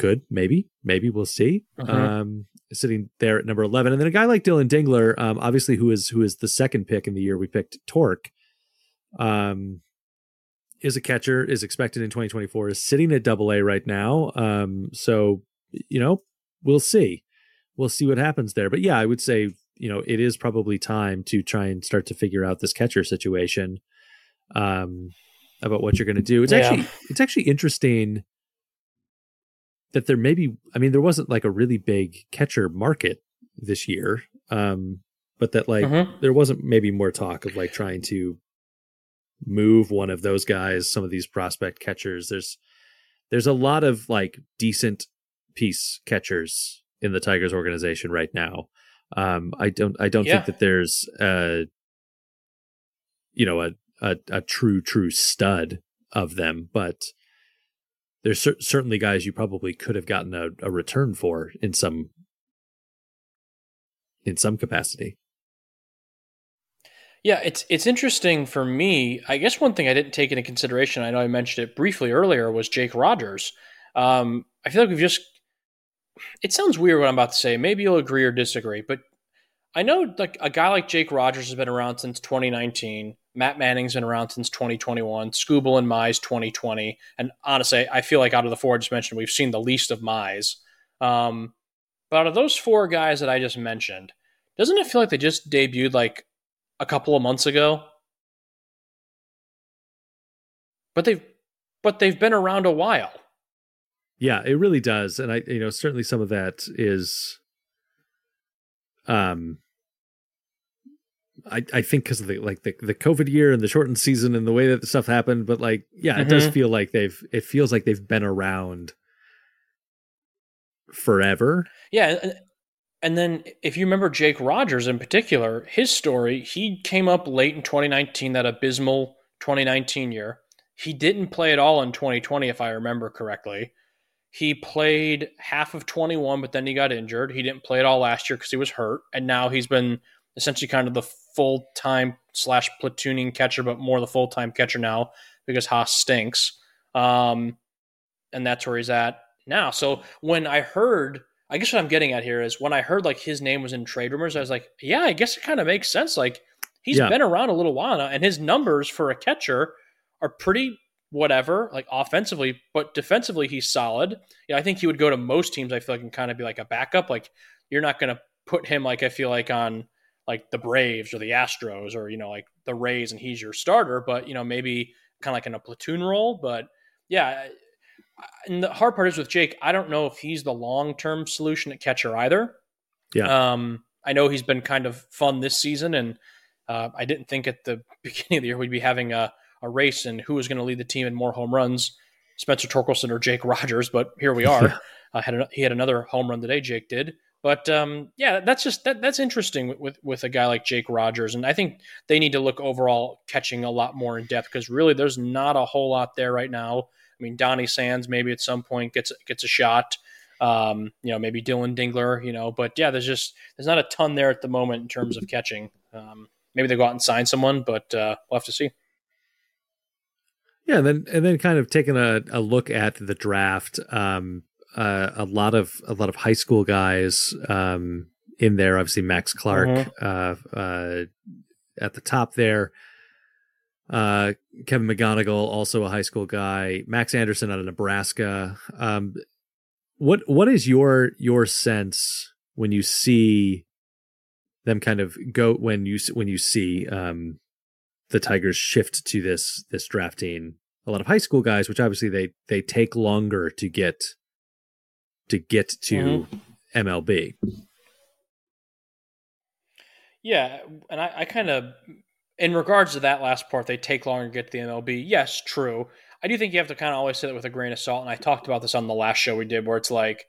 could maybe maybe we'll see. Mhm. Um, sitting there at number 11, and then a guy like Dillon Dingler, um, obviously who is who is the second pick in the year we picked Tork. Um, is a catcher is expected in 2024 is sitting at double A right now. Um, so you know we'll see we'll see what happens there. But yeah, I would say you know it is probably time to try and start to figure out this catcher situation um about what you're going to do it's Yeah. actually it's actually interesting that there maybe i mean there wasn't like a really big catcher market this year um but that like Mhm. there wasn't maybe more talk of like trying to move one of those guys some of these prospect catchers there's there's a lot of like decent piece catchers in the tigers organization right now Um, I don't I don't Yeah. think that there's a you know a, a a true true stud of them, but there's cer- certainly guys you probably could have gotten a, a return for in some in some capacity. Yeah, it's it's interesting for me. I guess one thing I didn't take into consideration, I know I mentioned it briefly earlier, was Jake Rogers. Um, I feel like we've just. It sounds weird what I'm about to say. Maybe you'll agree or disagree, but I know like a guy like Jake Rogers has been around since 2019. Matt Manning's been around since 2021. Skubal and Mize 2020. And honestly, I feel like out of the four I just mentioned, we've seen the least of Mize. Um, but out of those four guys that I just mentioned, doesn't it feel like they just debuted like a couple of months ago? But they've but they've been around a while. Yeah, it really does, and I you know certainly some of that is, um, I I think because of the like the the COVID year and the shortened season and the way that the stuff happened, but like yeah, it does Mhm. feel like they've it feels like they've been around forever. Yeah, and- and then if you remember Jake Rogers in particular, his story, he came up late in 2019, that abysmal 2019 year. He didn't play at all in 2020, if I remember correctly. He played half of 21, but then he got injured. He didn't play at all last year because he was hurt, and now he's been essentially kind of the full time slash platooning catcher, but more the full time catcher now because Haase stinks. Um, and that's where he's at now. So when I heard, I guess what I'm getting at here is when I heard like his name was in trade rumors, I was like, yeah, I guess it kind of makes sense. Like he's Yeah. been around a little while now, and his numbers for a catcher are pretty whatever, like offensively, but defensively he's solid. I think he would go to most teams. I feel like and kind of be like a backup. Like you're not going to put him like I feel like on like the Braves or the Astros or you know like the Rays and he's your starter, but you know maybe kind of like in a platoon role. But yeah, and the hard part is with Jake, I don't know if he's the long term solution at catcher either. Yeah. Um, I know he's been kind of fun this season, and uh, I didn't think at the beginning of the year we'd be having a, a race and who was going to lead the team in more home runs, Spencer Torkelson or Jake Rogers. But here we are. uh, had a, he had another home run today. Jake did. But um, yeah, that's just that, that's interesting with, with a guy like Jake Rogers, and I think they need to look overall catching a lot more in depth because really there's not a whole lot there right now. I mean, Donny Sands maybe at some point gets gets a shot. Um, you know, maybe Dillon Dingler. You know, but yeah, there's just there's not a ton there at the moment in terms of catching. Um, maybe they go out and sign someone, but uh, we'll have to see. Yeah, and then and then kind of taking a, a look at the draft. Um, uh, a lot of a lot of high school guys um, in there. Obviously, Max Clark Mhm. uh, uh, at the top there. Uh, Kevin McGonigle, also a high school guy. Max Anderson out of Nebraska. Um, what what is your your sense when you see them kind of go when you when you see um, the Tigers shift to this this drafting a lot of high school guys, which obviously they they take longer to get to get to mm-hmm. MLB. Yeah, and I, I kind of, in regards to that last part, they take longer to get to the MLB. Yes, true. I do think you have to kind of always say that with a grain of salt. And I talked about this on the last show we did, where it's like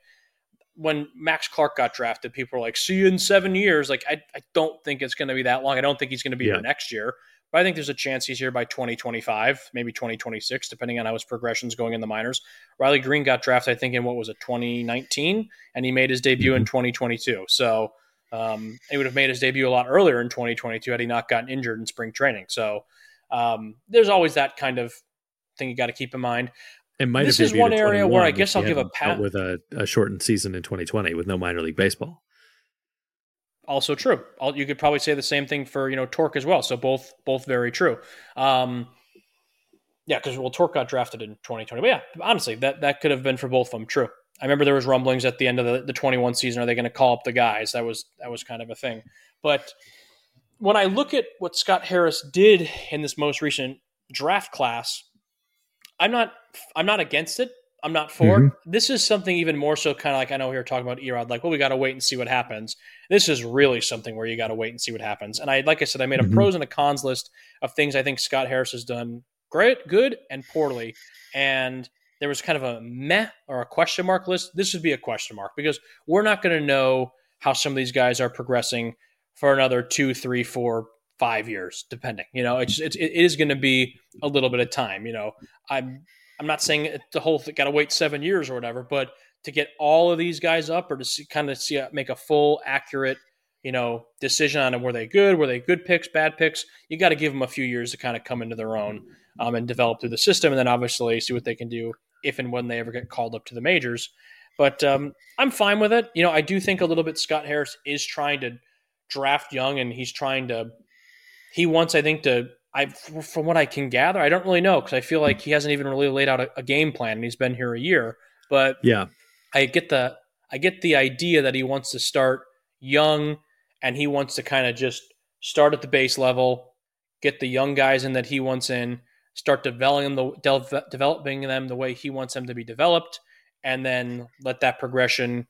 when Max Clark got drafted, people were like, "See you in seven years." Like, I, I don't think it's going to be that long. I don't think he's going to be Yeah. here next year, but I think there's a chance he's here by 2025, maybe 2026, depending on how his progression's going in the minors. Riley Greene got drafted, I think, in what was it, 2019, and he made his debut in 2022. So. Um, he would have made his debut a lot earlier in 2022 had he not gotten injured in spring training. So um, there's always that kind of thing you got to keep in mind. It might This have is one area where I guess I'll give a pat- with a, a shortened season in 2020 with no minor league baseball. Also true. You could probably say the same thing for you know Tork as well. So both both very true. Um, yeah, because well, Tork got drafted in 2020. But yeah, honestly, that that could have been for both of them true. I remember there was rumblings at the end of the, the 21 season. Are they going to call up the guys? That was that was kind of a thing. But when I look at what Scott Harris did in this most recent draft class, I'm not I'm not against it. I'm not for it. This is something even more so kind of like I know we were talking about Erod, like, well, we got to wait and see what happens. This is really something where you got to wait and see what happens. And I, like I said, I made a Mhm. pros and a cons list of things I think Scott Harris has done great, good, and poorly. And there was kind of a meh or a question mark list. This would be a question mark because we're not going to know how some of these guys are progressing for another two, three, four, five years, depending. You know, it's, it's it is going to be a little bit of time. You know, I'm I'm not saying the whole thing got to wait seven years or whatever, but to get all of these guys up or to see, kind of see make a full, accurate, you know, decision on them. Were they good? Were they good picks? Bad picks? You got to give them a few years to kind of come into their own um, and develop through the system, and then obviously see what they can do if and when they ever get called up to the majors. But um, I'm fine with it. You know, I do think a little bit Scott Harris is trying to draft young, and he's trying to. He wants, I think, to. I from what I can gather, I don't really know because I feel like he hasn't even really laid out a, a game plan, and he's been here a year. But yeah, I get the I get the idea that he wants to start young, and he wants to kind of just start at the base level, get the young guys in that he wants in, start developing them the, developing them the way he wants them to be developed, and then let that progression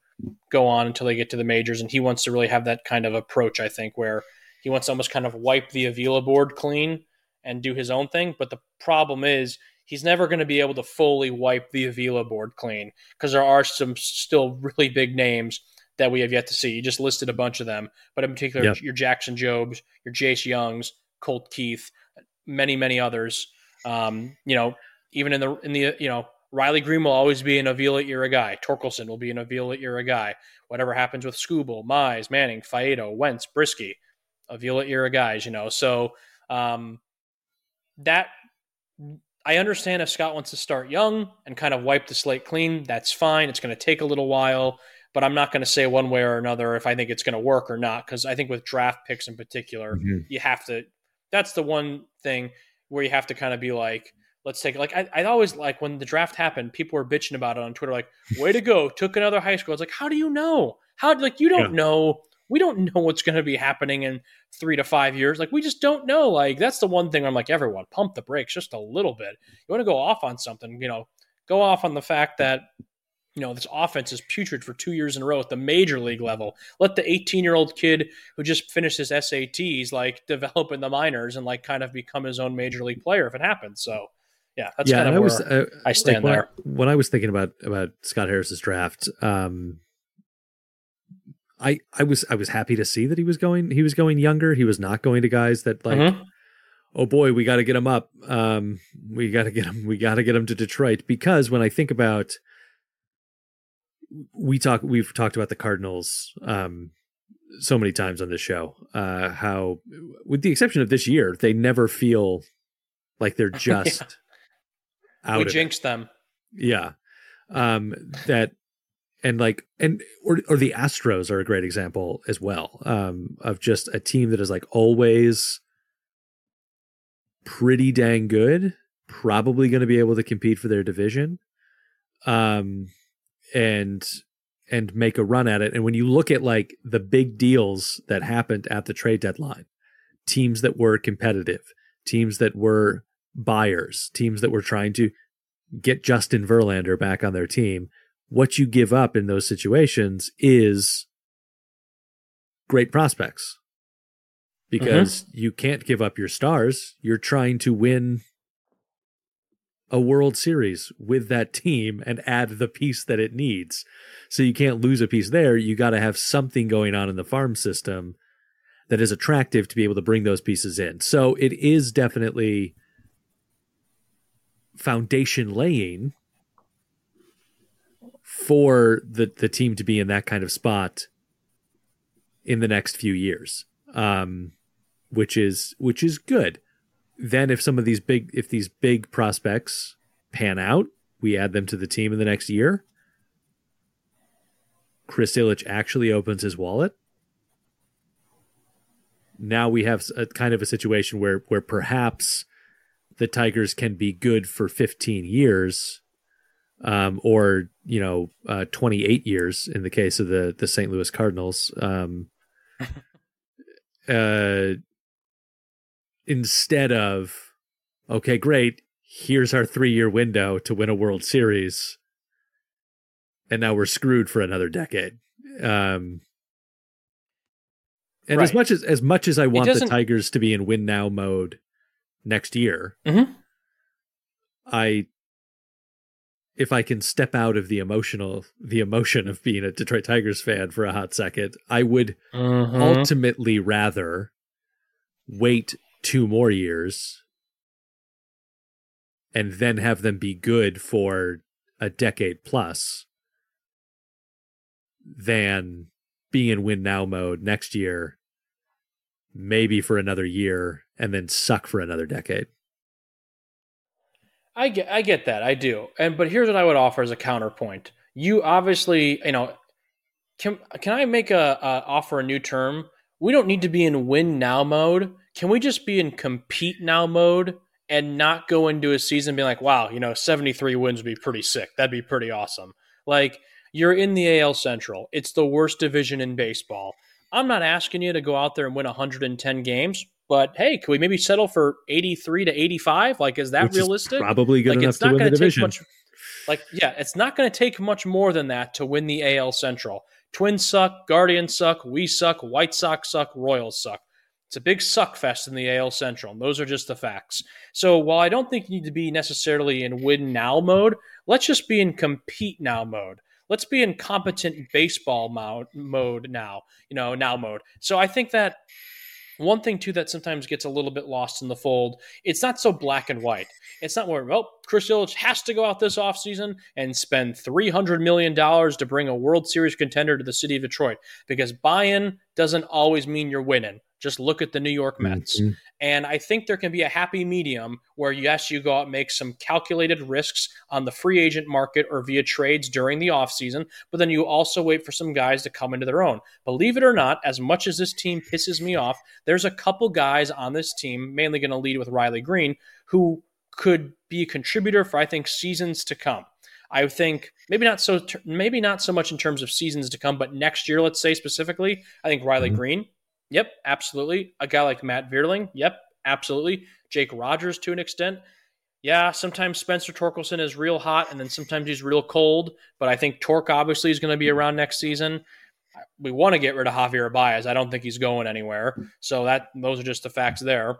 go on until they get to the majors. And he wants to really have that kind of approach, I think, where he wants to almost kind of wipe the Avila board clean and do his own thing. But the problem is he's never going to be able to fully wipe the Avila board clean because there are some still really big names that we have yet to see. You just listed a bunch of them, but in particular, yep. your Jackson Jobes, your Jace Jungs, Colt Keith, many, many others. Um, you know, even in the in the you know Riley Greene will always be an Avila era guy. Torkelson will be an Avila era guy. Whatever happens with Skubal, Mize, Manning, Faedo, Wentz, Brieske, Avila era guys, you know. So um, that I understand if Scott wants to start young and kind of wipe the slate clean, that's fine. It's going to take a little while, but I'm not going to say one way or another if I think it's going to work or not. Because I think with draft picks in particular, mm-hmm. you have to. That's the one thing where you have to kind of be like, let's take like I, I always like when the draft happened, people were bitching about it on Twitter, like, way to go, took another high school. It's like, how do you know? How like you don't yeah. know we don't know what's going to be happening in three to five years. Like we just don't know. Like that's the one thing I'm like, everyone pump the brakes just a little bit. You want to go off on something, you know, go off on the fact that you know this offense is putrid for two years in a row at the major league level. Let the 18 year old kid who just finished his SATs like develop in the minors and like kind of become his own major league player if it happens. So yeah, that's yeah, kind of I where was, uh, I stand like when there. I, when I was thinking about about Scott Harris's draft, um, I I was I was happy to see that he was going he was going younger. He was not going to guys that like. Mm-hmm. Oh boy, we got to get him up. Um, we got to get him. We got to get him to Detroit because when I think about, we talk. We've talked about the Cardinals um, so many times on this show. Uh, how, with the exception of this year, they never feel like they're just out. We jinxed them. Yeah. Um, that and like and or or the Astros are a great example as well um, of just a team that is like always pretty dang good, probably going to be able to compete for their division, um, and and make a run at it. And when you look at like the big deals that happened at the trade deadline, teams that were competitive, teams that were buyers, teams that were trying to get Justin Verlander back on their team. What you give up in those situations is great prospects because mm-hmm. you can't give up your stars. You're trying to win a World Series with that team and add the piece that it needs. So you can't lose a piece there. You got to have something going on in the farm system that is attractive to be able to bring those pieces in. So it is definitely foundation laying for the the team to be in that kind of spot in the next few years um, which is which is good. Then if some of these big if these big prospects pan out we add them to the team in the next year. Chris Ilitch actually opens his wallet. Now we have a kind of a situation where where perhaps the Tigers can be good for 15 years, um, or you know, uh, 28 years in the case of the the St. Louis Cardinals. Um, uh, instead of okay, great, here's our three year window to win a World Series, and now we're screwed for another decade. Um, and right. as much as as much as I want the Tigers to be in win now mode next year. Mm-hmm. I if I can step out of the emotional the emotion of being a Detroit Tigers fan for a hot second, I would Mm-hmm. ultimately rather wait two more years and then have them be good for a decade plus than be in win now mode next year, maybe for another year, and then suck for another decade. I get, I get that, I do. And but here's what I would offer as a counterpoint. You obviously, you know, can can I make a, a offer a new term? We don't need to be in win now mode. Can we just be in compete now mode and not go into a season being like, wow, you know, 73 wins would be pretty sick. That'd be pretty awesome. Like you're in the AL Central. It's the worst division in baseball. I'm not asking you to go out there and win 110 games, but hey, can we maybe settle for 83 to 85? Like, is that which is realistic? probably good like, enough it's to not win the to division. much. Like, yeah, it's not going to take much more than that to win the AL Central. Twins suck, Guardians suck, we suck, White Sox suck, Royals suck. It's a big suck fest in the AL Central. And those are just the facts. So while I don't think you need to be necessarily in win now mode, let's just be in compete now mode. Let's be in competent baseball mo- mode now, you know, now mode. So I think that one thing too that sometimes gets a little bit lost in the fold, it's not so black and white. It's not where, well, Chris Ilitch has to go out this offseason and spend $300 million to bring a World Series contender to the city of Detroit because buy-in doesn't always mean you're winning. Just look at the New York Mets. Mhm. And I think there can be a happy medium where, yes, you go out and make some calculated risks on the free agent market or via trades during the offseason, but then you also wait for some guys to come into their own. Believe it or not, as much as this team pisses me off, there's a couple guys on this team, mainly going to lead with Riley Greene, who could be a contributor for, I think, seasons to come. I think maybe not so maybe not so much in terms of seasons to come, but next year, let's say specifically, I think Riley Mhm. Greene Yep, absolutely. A guy like Matt Vierling. Yep, absolutely. Jake Rogers to an extent. Yeah, sometimes Spencer Torkelson is real hot and then sometimes he's real cold, but I think Tork obviously is going to be around next season. We want to get rid of Javier Baez. I don't think he's going anywhere. So that those are just the facts there.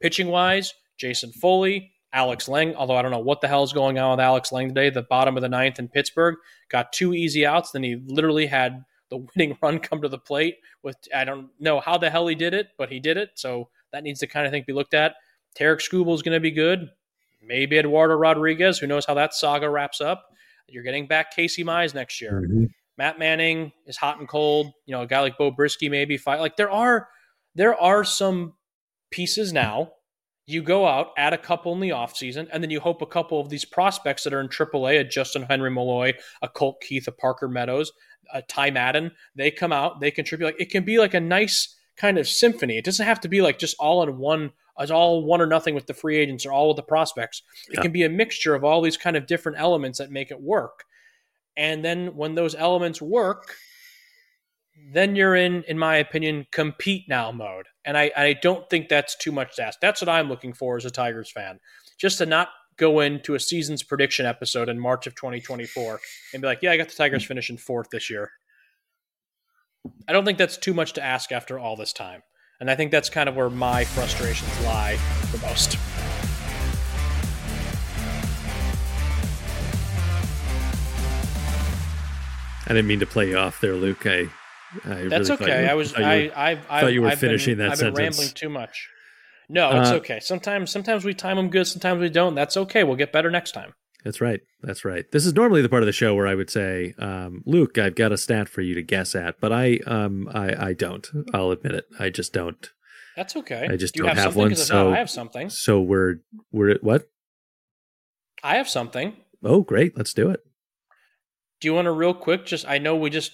Pitching wise, Jason Foley, Alex Lange, although I don't know what the hell is going on with Alex Lange today, the bottom of the ninth in Pittsburgh, got two easy outs, then he literally had the winning run come to the plate with I don't know how the hell he did it, but he did it. So that needs to kind of think be looked at. Tarik Skubal is going to be good. Maybe Eduardo Rodriguez. Who knows how that saga wraps up? You're getting back Casey Mize next year. Mhm. Matt Manning is hot and cold. You know, a guy like Beau Brieske maybe fight. Like there are there are some pieces now. You go out, add a couple in the offseason, and then you hope a couple of these prospects that are in AAA, a Justin Henry Malloy, a Colt Keith, a Parker Meadows, a Ty Madden, they come out, they contribute. Like it can be like a nice kind of symphony. It doesn't have to be like just all in one, it's all one or nothing with the free agents or all with the prospects. It Yeah. can be a mixture of all these kind of different elements that make it work. And then when those elements work, then you're in, in my opinion, compete now mode. And I, I don't think that's too much to ask. That's what I'm looking for as a Tigers fan. Just to not go into a season's prediction episode in March of 2024 and be like, yeah, I got the Tigers finishing fourth this year. I don't think that's too much to ask after all this time. And I think that's kind of where my frustrations lie the most. I didn't mean to play you off there, Luke. I, I That's really okay. you- I was you I were- I I thought you were I've finishing been, that I've been rambling too much. No, it's Uh, okay. Sometimes sometimes we time them good, sometimes we don't. That's okay. We'll get better next time. That's right. That's right. This is normally the part of the show where I would say, um, Luke, I've got a stat for you to guess at, but I, um, I, I don't. I'll admit it. I just don't. That's okay. I just Do don't have, have one, so- I have something. So we're, we're at what? I have something. Oh, great. Let's do it. Do you want to real quick? Just I know we just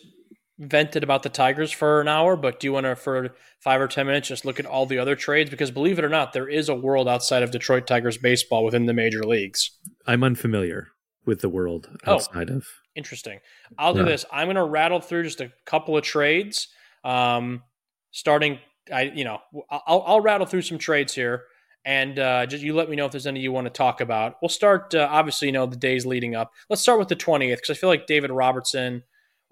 vented about the Tigers for an hour, but do you want to for five or ten minutes just look at all the other trades? Because believe it or not, there is a world outside of Detroit Tigers baseball within the major leagues. I'm unfamiliar with the world Oh. outside of. Interesting. I'll do Yeah. this. I'm going to rattle through just a couple of trades. Um, starting, I you know, I'll, I'll rattle through some trades here, and uh, just you let me know if there's any you want to talk about. We'll start. Uh, obviously, you know the days leading up. Let's start with the 20th because I feel like David Robertson,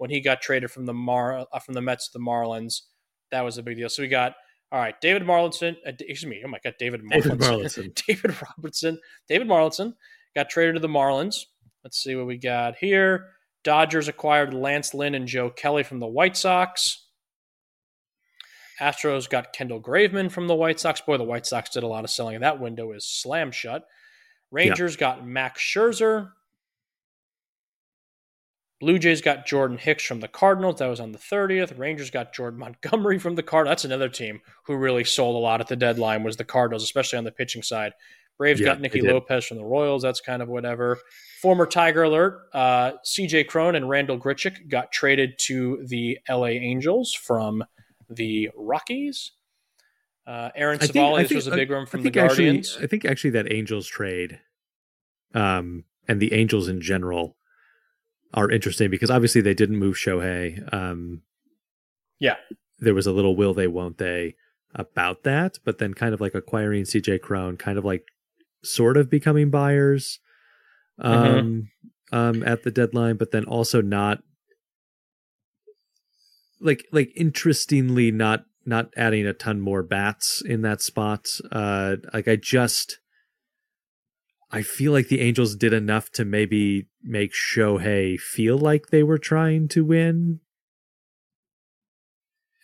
when he got traded from the Mar uh, from the Mets to the Marlins, that was a big deal. So we got. All right, David Marlinson. Uh, excuse me. Oh my God, David Marlinson. David Marlinson. David Robertson. David Marlinson got traded to the Marlins. Let's see what we got here. Dodgers acquired Lance Lynn and Joe Kelly from the White Sox. Astros got Kendall Graveman from the White Sox. Boy, the White Sox did a lot of selling. That window is slam shut. Rangers yeah. got Max Scherzer. Blue Jays got Jordan Hicks from the Cardinals. That was on the 30th. Rangers got Jordan Montgomery from the Cardinals. That's another team who really sold a lot at the deadline was the Cardinals, especially on the pitching side. Braves yeah, got Nicky Lopez from the Royals. That's kind of whatever. Former Tiger Alert, uh, CJ Cron and Randal Grichuk got traded to the LA Angels from the Rockies. Uh, Aaron Civale, this was a big one from the Guardians. Actually, I think actually that Angels trade, um, and the Angels in general are interesting because obviously they didn't move Shohei. Um, yeah, there was a little will they won't they about that, but then kind of like acquiring CJ Cron, kind of like sort of becoming buyers um, mm-hmm. um, at the deadline, but then also not like like interestingly not not adding a ton more bats in that spot. Uh, like I just I feel like the Angels did enough to maybe make Shohei feel like they were trying to win.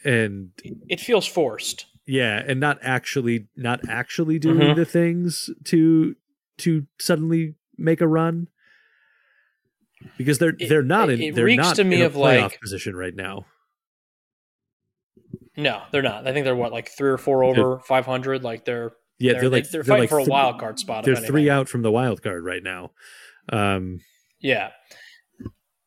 And it feels forced. Yeah, and not actually not actually doing mm-hmm. the things to to suddenly make a run. Because they're they're not in it, it they're not to me in a of playoff like, position right now. No, they're not. I think they're what like three or four over five hundred. Like they're yeah, they're, they're like they're, they're fighting like for a wild card spot. They're three out from the wild card right now. Um, yeah,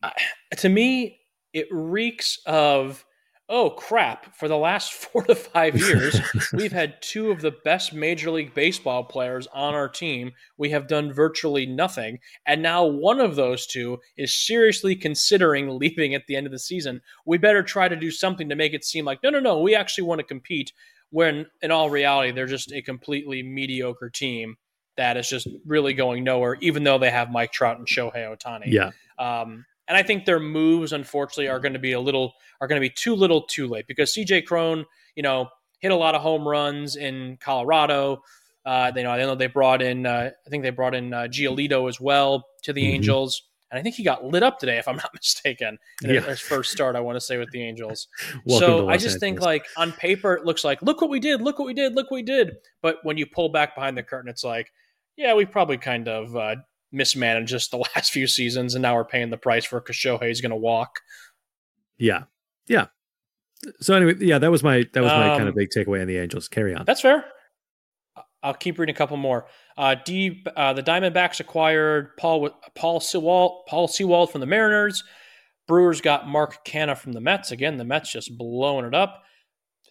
uh, to me, it reeks of oh crap. For the last four to five years, we've had two of the best Major League Baseball players on our team. We have done virtually nothing, and now one of those two is seriously considering leaving at the end of the season. We better try to do something to make it seem like no, no, no. We actually want to compete when in all reality they're just a completely mediocre team that is just really going nowhere, even though they have Mike Trout and Shohei Ohtani. Yeah. Um, and I think their moves, unfortunately, are going to be a little are going to be too little, too late because CJ Cron, you know, hit a lot of home runs in Colorado. Uh, they know I know they brought in uh, I think they brought in uh, Giolito as well to the mm-hmm. Angels and I think he got lit up today, if I'm not mistaken, in yeah. his first start. I want to say with the Angels. so I just Angeles. think like on paper it looks like look what we did, look what we did, look what we did. But when you pull back behind the curtain, it's like, yeah, we probably kind of uh, mismanaged just the last few seasons, and now we're paying the price for because Shohei's going to walk. Yeah, yeah. So anyway, yeah, that was my that was my um, kind of um, big takeaway on the Angels. Carry on. That's fair. I'll keep reading a couple more. Uh, D, uh, the Diamondbacks acquired Paul Paul Sewald, Paul Sewald from the Mariners. Brewers got Mark Canha from the Mets. Again, the Mets just blowing it up.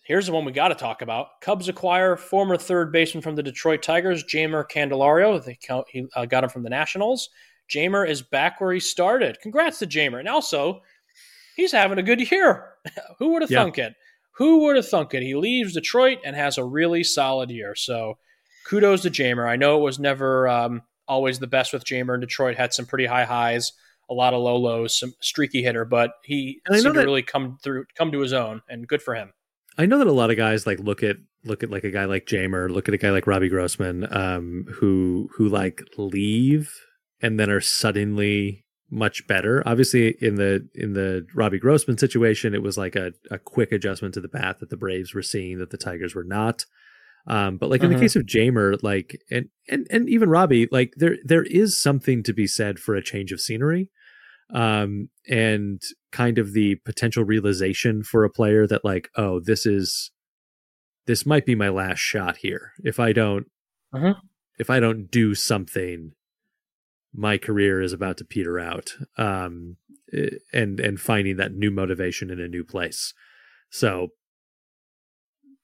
Here's the one we got to talk about. Cubs acquire former third baseman from the Detroit Tigers, Jeimer Candelario. They count, he uh, got him from the Nationals. Jeimer is back where he started. Congrats to Jeimer. And also, he's having a good year. Who would have yeah. thunk it? Who would have thunk it? He leaves Detroit and has a really solid year. So kudos to Jeimer. I know it was never um, always the best with Jeimer in Detroit. Had some pretty high highs, a lot of low lows, some streaky hitter, but he seemed to really come through, come to his own, and good for him. I know that a lot of guys like look at look at like a guy like Jeimer, look at a guy like Robbie Grossman, um, who who like leave and then are suddenly much better. Obviously, in the in the Robbie Grossman situation, it was like a, a quick adjustment to the bat that the Braves were seeing that the Tigers were not. Um, but like in the mm-hmm. case of Jeimer, like and and and even Robbie, like there there is something to be said for a change of scenery, um, and kind of the potential realization for a player that like, oh, this is this might be my last shot here. If I don't, mm-hmm. if I don't do something, my career is about to peter out. Um, eh, and and finding that new motivation in a new place. So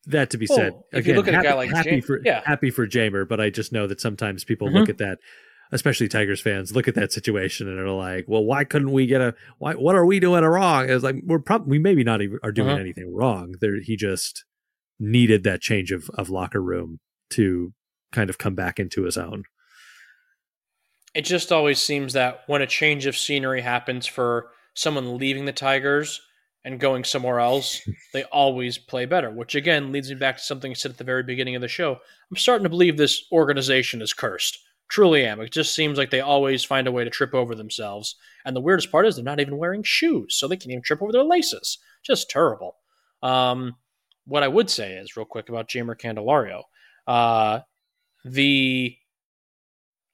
that to be said. If Again, you look at happy, a guy like happy Jam- for yeah. happy for Jeimer, but I just know that sometimes people mm-hmm. look at that, especially Tigers fans, look at that situation and are like, "Well, why couldn't we get a? Why? What are we doing wrong?" It's like we're probably we maybe not even are doing mm-hmm. anything wrong. There, he just needed that change of of locker room to kind of come back into his own. It just always seems that when a change of scenery happens for someone leaving the Tigers and going somewhere else, they always play better, which again leads me back to something I said at the very beginning of the show. I'm starting to believe this organization is cursed. Truly am. It just seems like they always find a way to trip over themselves. And the weirdest part is they're not even wearing shoes, so they can't even trip over their laces. Just terrible. Um, what I would say is, real quick, about Jeimer Candelario. Uh, the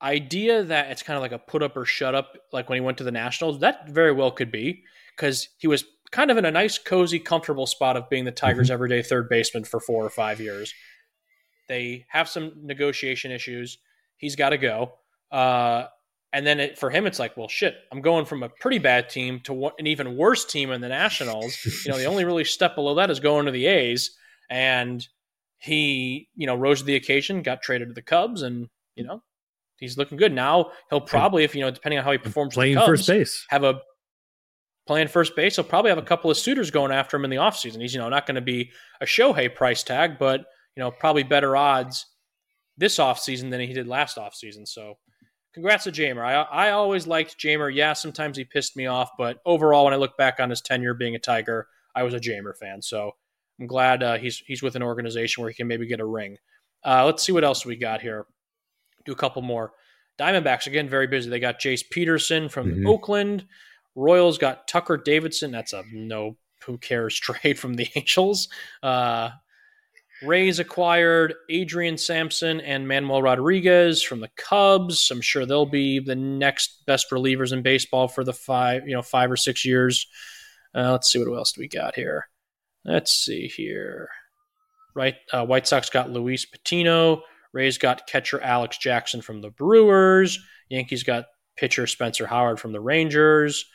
idea that it's kind of like a put up or shut up, like when he went to the Nationals, that very well could be because he was kind of in a nice, cozy, comfortable spot of being the Tigers' mm-hmm. everyday third baseman for four or five years. They have some negotiation issues. He's got to go. Uh, and then it, for him, it's like, well, shit, I'm going from a pretty bad team to an even worse team in the Nationals. you know, the only really step below that is going to the A's. And he, you know, rose to the occasion, got traded to the Cubs, and, you know, he's looking good. Now he'll probably, if you know, depending on how he performs, playing Cubs, first base, have a playing first base. He'll probably have a couple of suitors going after him in the offseason. He's, you know, not going to be a Shohei price tag, but, you know, probably better odds this offseason than he did last offseason. So congrats to Jeimer. I, I always liked Jeimer. Yeah, sometimes he pissed me off, but overall, when I look back on his tenure being a Tiger, I was a Jeimer fan. So I'm glad uh, he's he's with an organization where he can maybe get a ring. Uh, let's see what else we got here. Do a couple more. Diamondbacks again very busy. They got Jace Peterson from mm-hmm. Oakland. Royals got Tucker Davidson. That's a no who cares trade from the Angels. Uh, Rays acquired Adrian Sampson and Manuel Rodriguez from the Cubs. I'm sure they'll be the next best relievers in baseball for the five, you know, five or six years. Uh, let's see what else do we got here. Let's see here. Right, uh, White Sox got Luis Patino. Rays got catcher Alex Jackson from the Brewers. Yankees got pitcher Spencer Howard from the Rangers.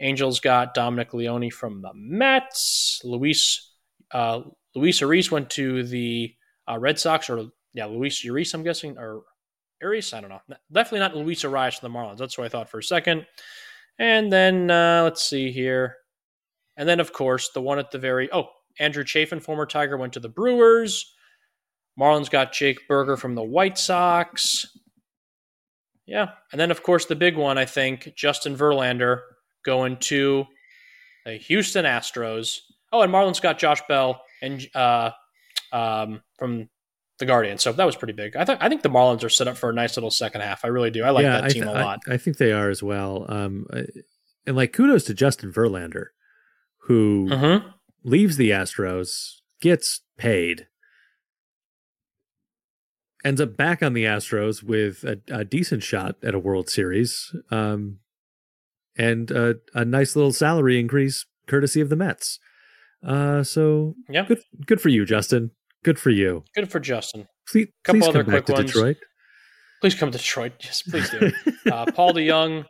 Angels got Dominic Leone from the Mets. Luis uh, Luis Urias went to the uh, Red Sox, or yeah, Luis Urias, I'm guessing, or Urias, I don't know. Definitely not Luis Urias from the Marlins. That's what I thought for a second. And then uh, let's see here. And then, of course, the one at the very oh, Andrew Chafin, former Tiger, went to the Brewers. Marlins got Jake Burger from the White Sox. Yeah. And then, of course, the big one, I think, Justin Verlander going to the Houston Astros. Oh, and Marlins got Josh Bell and uh, um, from the Guardians. So that was pretty big. I, th- I think the Marlins are set up for a nice little second half. I really do. I like yeah, that team th- a lot. I, I, think they are as well. Um, and like kudos to Justin Verlander, who mm-hmm. leaves the Astros, gets paid, ends up back on the Astros with a, a decent shot at a World Series, um, and a, a nice little salary increase courtesy of the Mets. Uh, so yeah, good, good for you, Justin. Good for you. Good for Justin. Please, couple please other come back to ones. Detroit. Please come to Detroit. Yes, please do. uh, Paul DeJong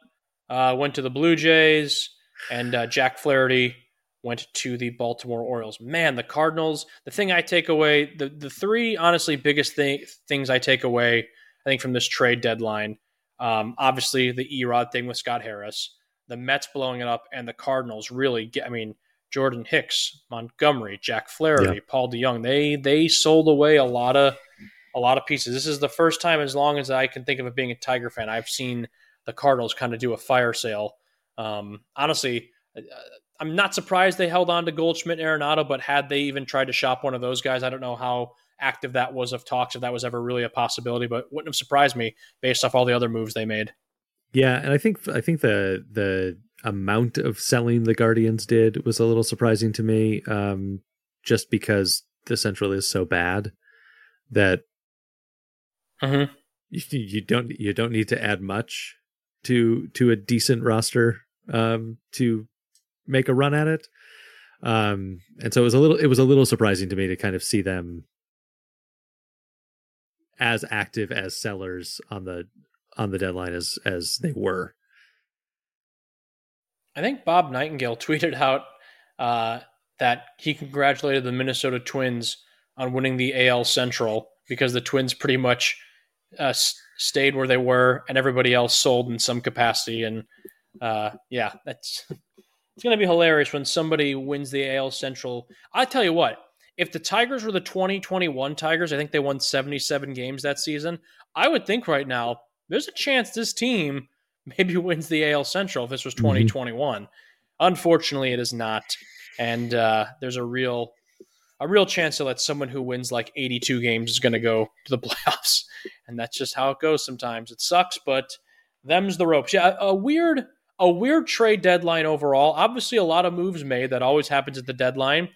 uh, went to the Blue Jays, and uh, Jack Flaherty went to the Baltimore Orioles. Man, the Cardinals. The thing I take away, the the three honestly biggest thing, things I take away, I think from this trade deadline. Um, obviously, the E-Rod thing with Scott Harris, the Mets blowing it up, and the Cardinals really. Get, I mean, Jordan Hicks, Montgomery, Jack Flaherty, yeah. Paul DeJong. They they sold away a lot of a lot of pieces. This is the first time, as long as I can think of it being a Tiger fan, I've seen the Cardinals kind of do a fire sale. Um, honestly, uh, I'm not surprised they held on to Goldschmidt and Arenado, but had they even tried to shop one of those guys, I don't know how active that was of talks if that was ever really a possibility, but wouldn't have surprised me based off all the other moves they made. Yeah, and I think I think the the amount of selling the Guardians did was a little surprising to me, um, just because the Central is so bad that mm-hmm. you, you, don't you don't need to add much to to a decent roster um, to make a run at it. Um, and so it was a little it was a little surprising to me to kind of see them as active as sellers on the on the deadline as as they were. I think Bob Nightingale tweeted out uh, that he congratulated the Minnesota Twins on winning the AL Central because the Twins pretty much uh, stayed where they were and everybody else sold in some capacity. And uh, yeah, that's it's going to be hilarious when somebody wins the AL Central. I tell you what, if the Tigers were the 2021 Tigers, I think they won 77 games that season. I would think right now there's a chance this team maybe wins the AL Central if this was 2021. Mm-hmm. Unfortunately, it is not, and uh, there's a real a real chance that someone who wins like 82 games is going to go to the playoffs, and that's just how it goes. Sometimes it sucks, but them's the ropes. Yeah, a weird a weird trade deadline overall. Obviously, a lot of moves made. That always happens at the deadline.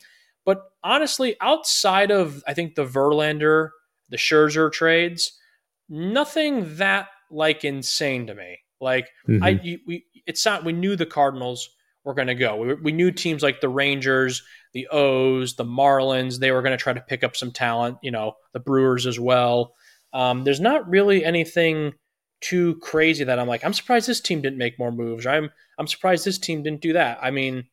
But honestly, outside of I think the Verlander, the Scherzer trades, nothing that like insane to me. Like mm-hmm. I, we, it's not. We knew the Cardinals were going to go. We, we knew teams like the Rangers, the O's, the Marlins, they were going to try to pick up some talent. You know, the Brewers as well. Um, there's not really anything too crazy that I'm like, I'm surprised this team didn't make more moves. I'm I'm surprised this team didn't do that. I mean,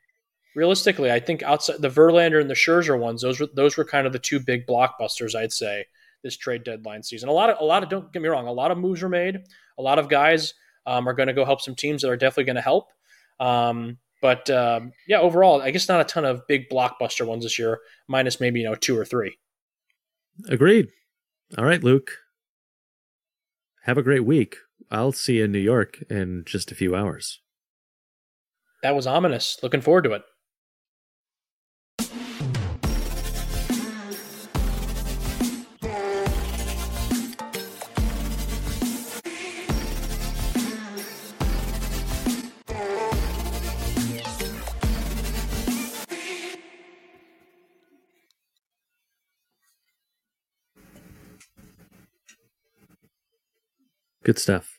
realistically, I think outside the Verlander and the Scherzer ones, those were those were kind of the two big blockbusters. I'd say this trade deadline season. A lot of a lot of don't get me wrong, a lot of moves were made. A lot of guys um, are going to go help some teams that are definitely going to help. Um, but um, yeah, overall, I guess not a ton of big blockbuster ones this year, minus maybe you know two or three. Agreed. All right, Luke have a great week. I'll see you in New York in just a few hours. That was ominous. Looking forward to it. Good stuff.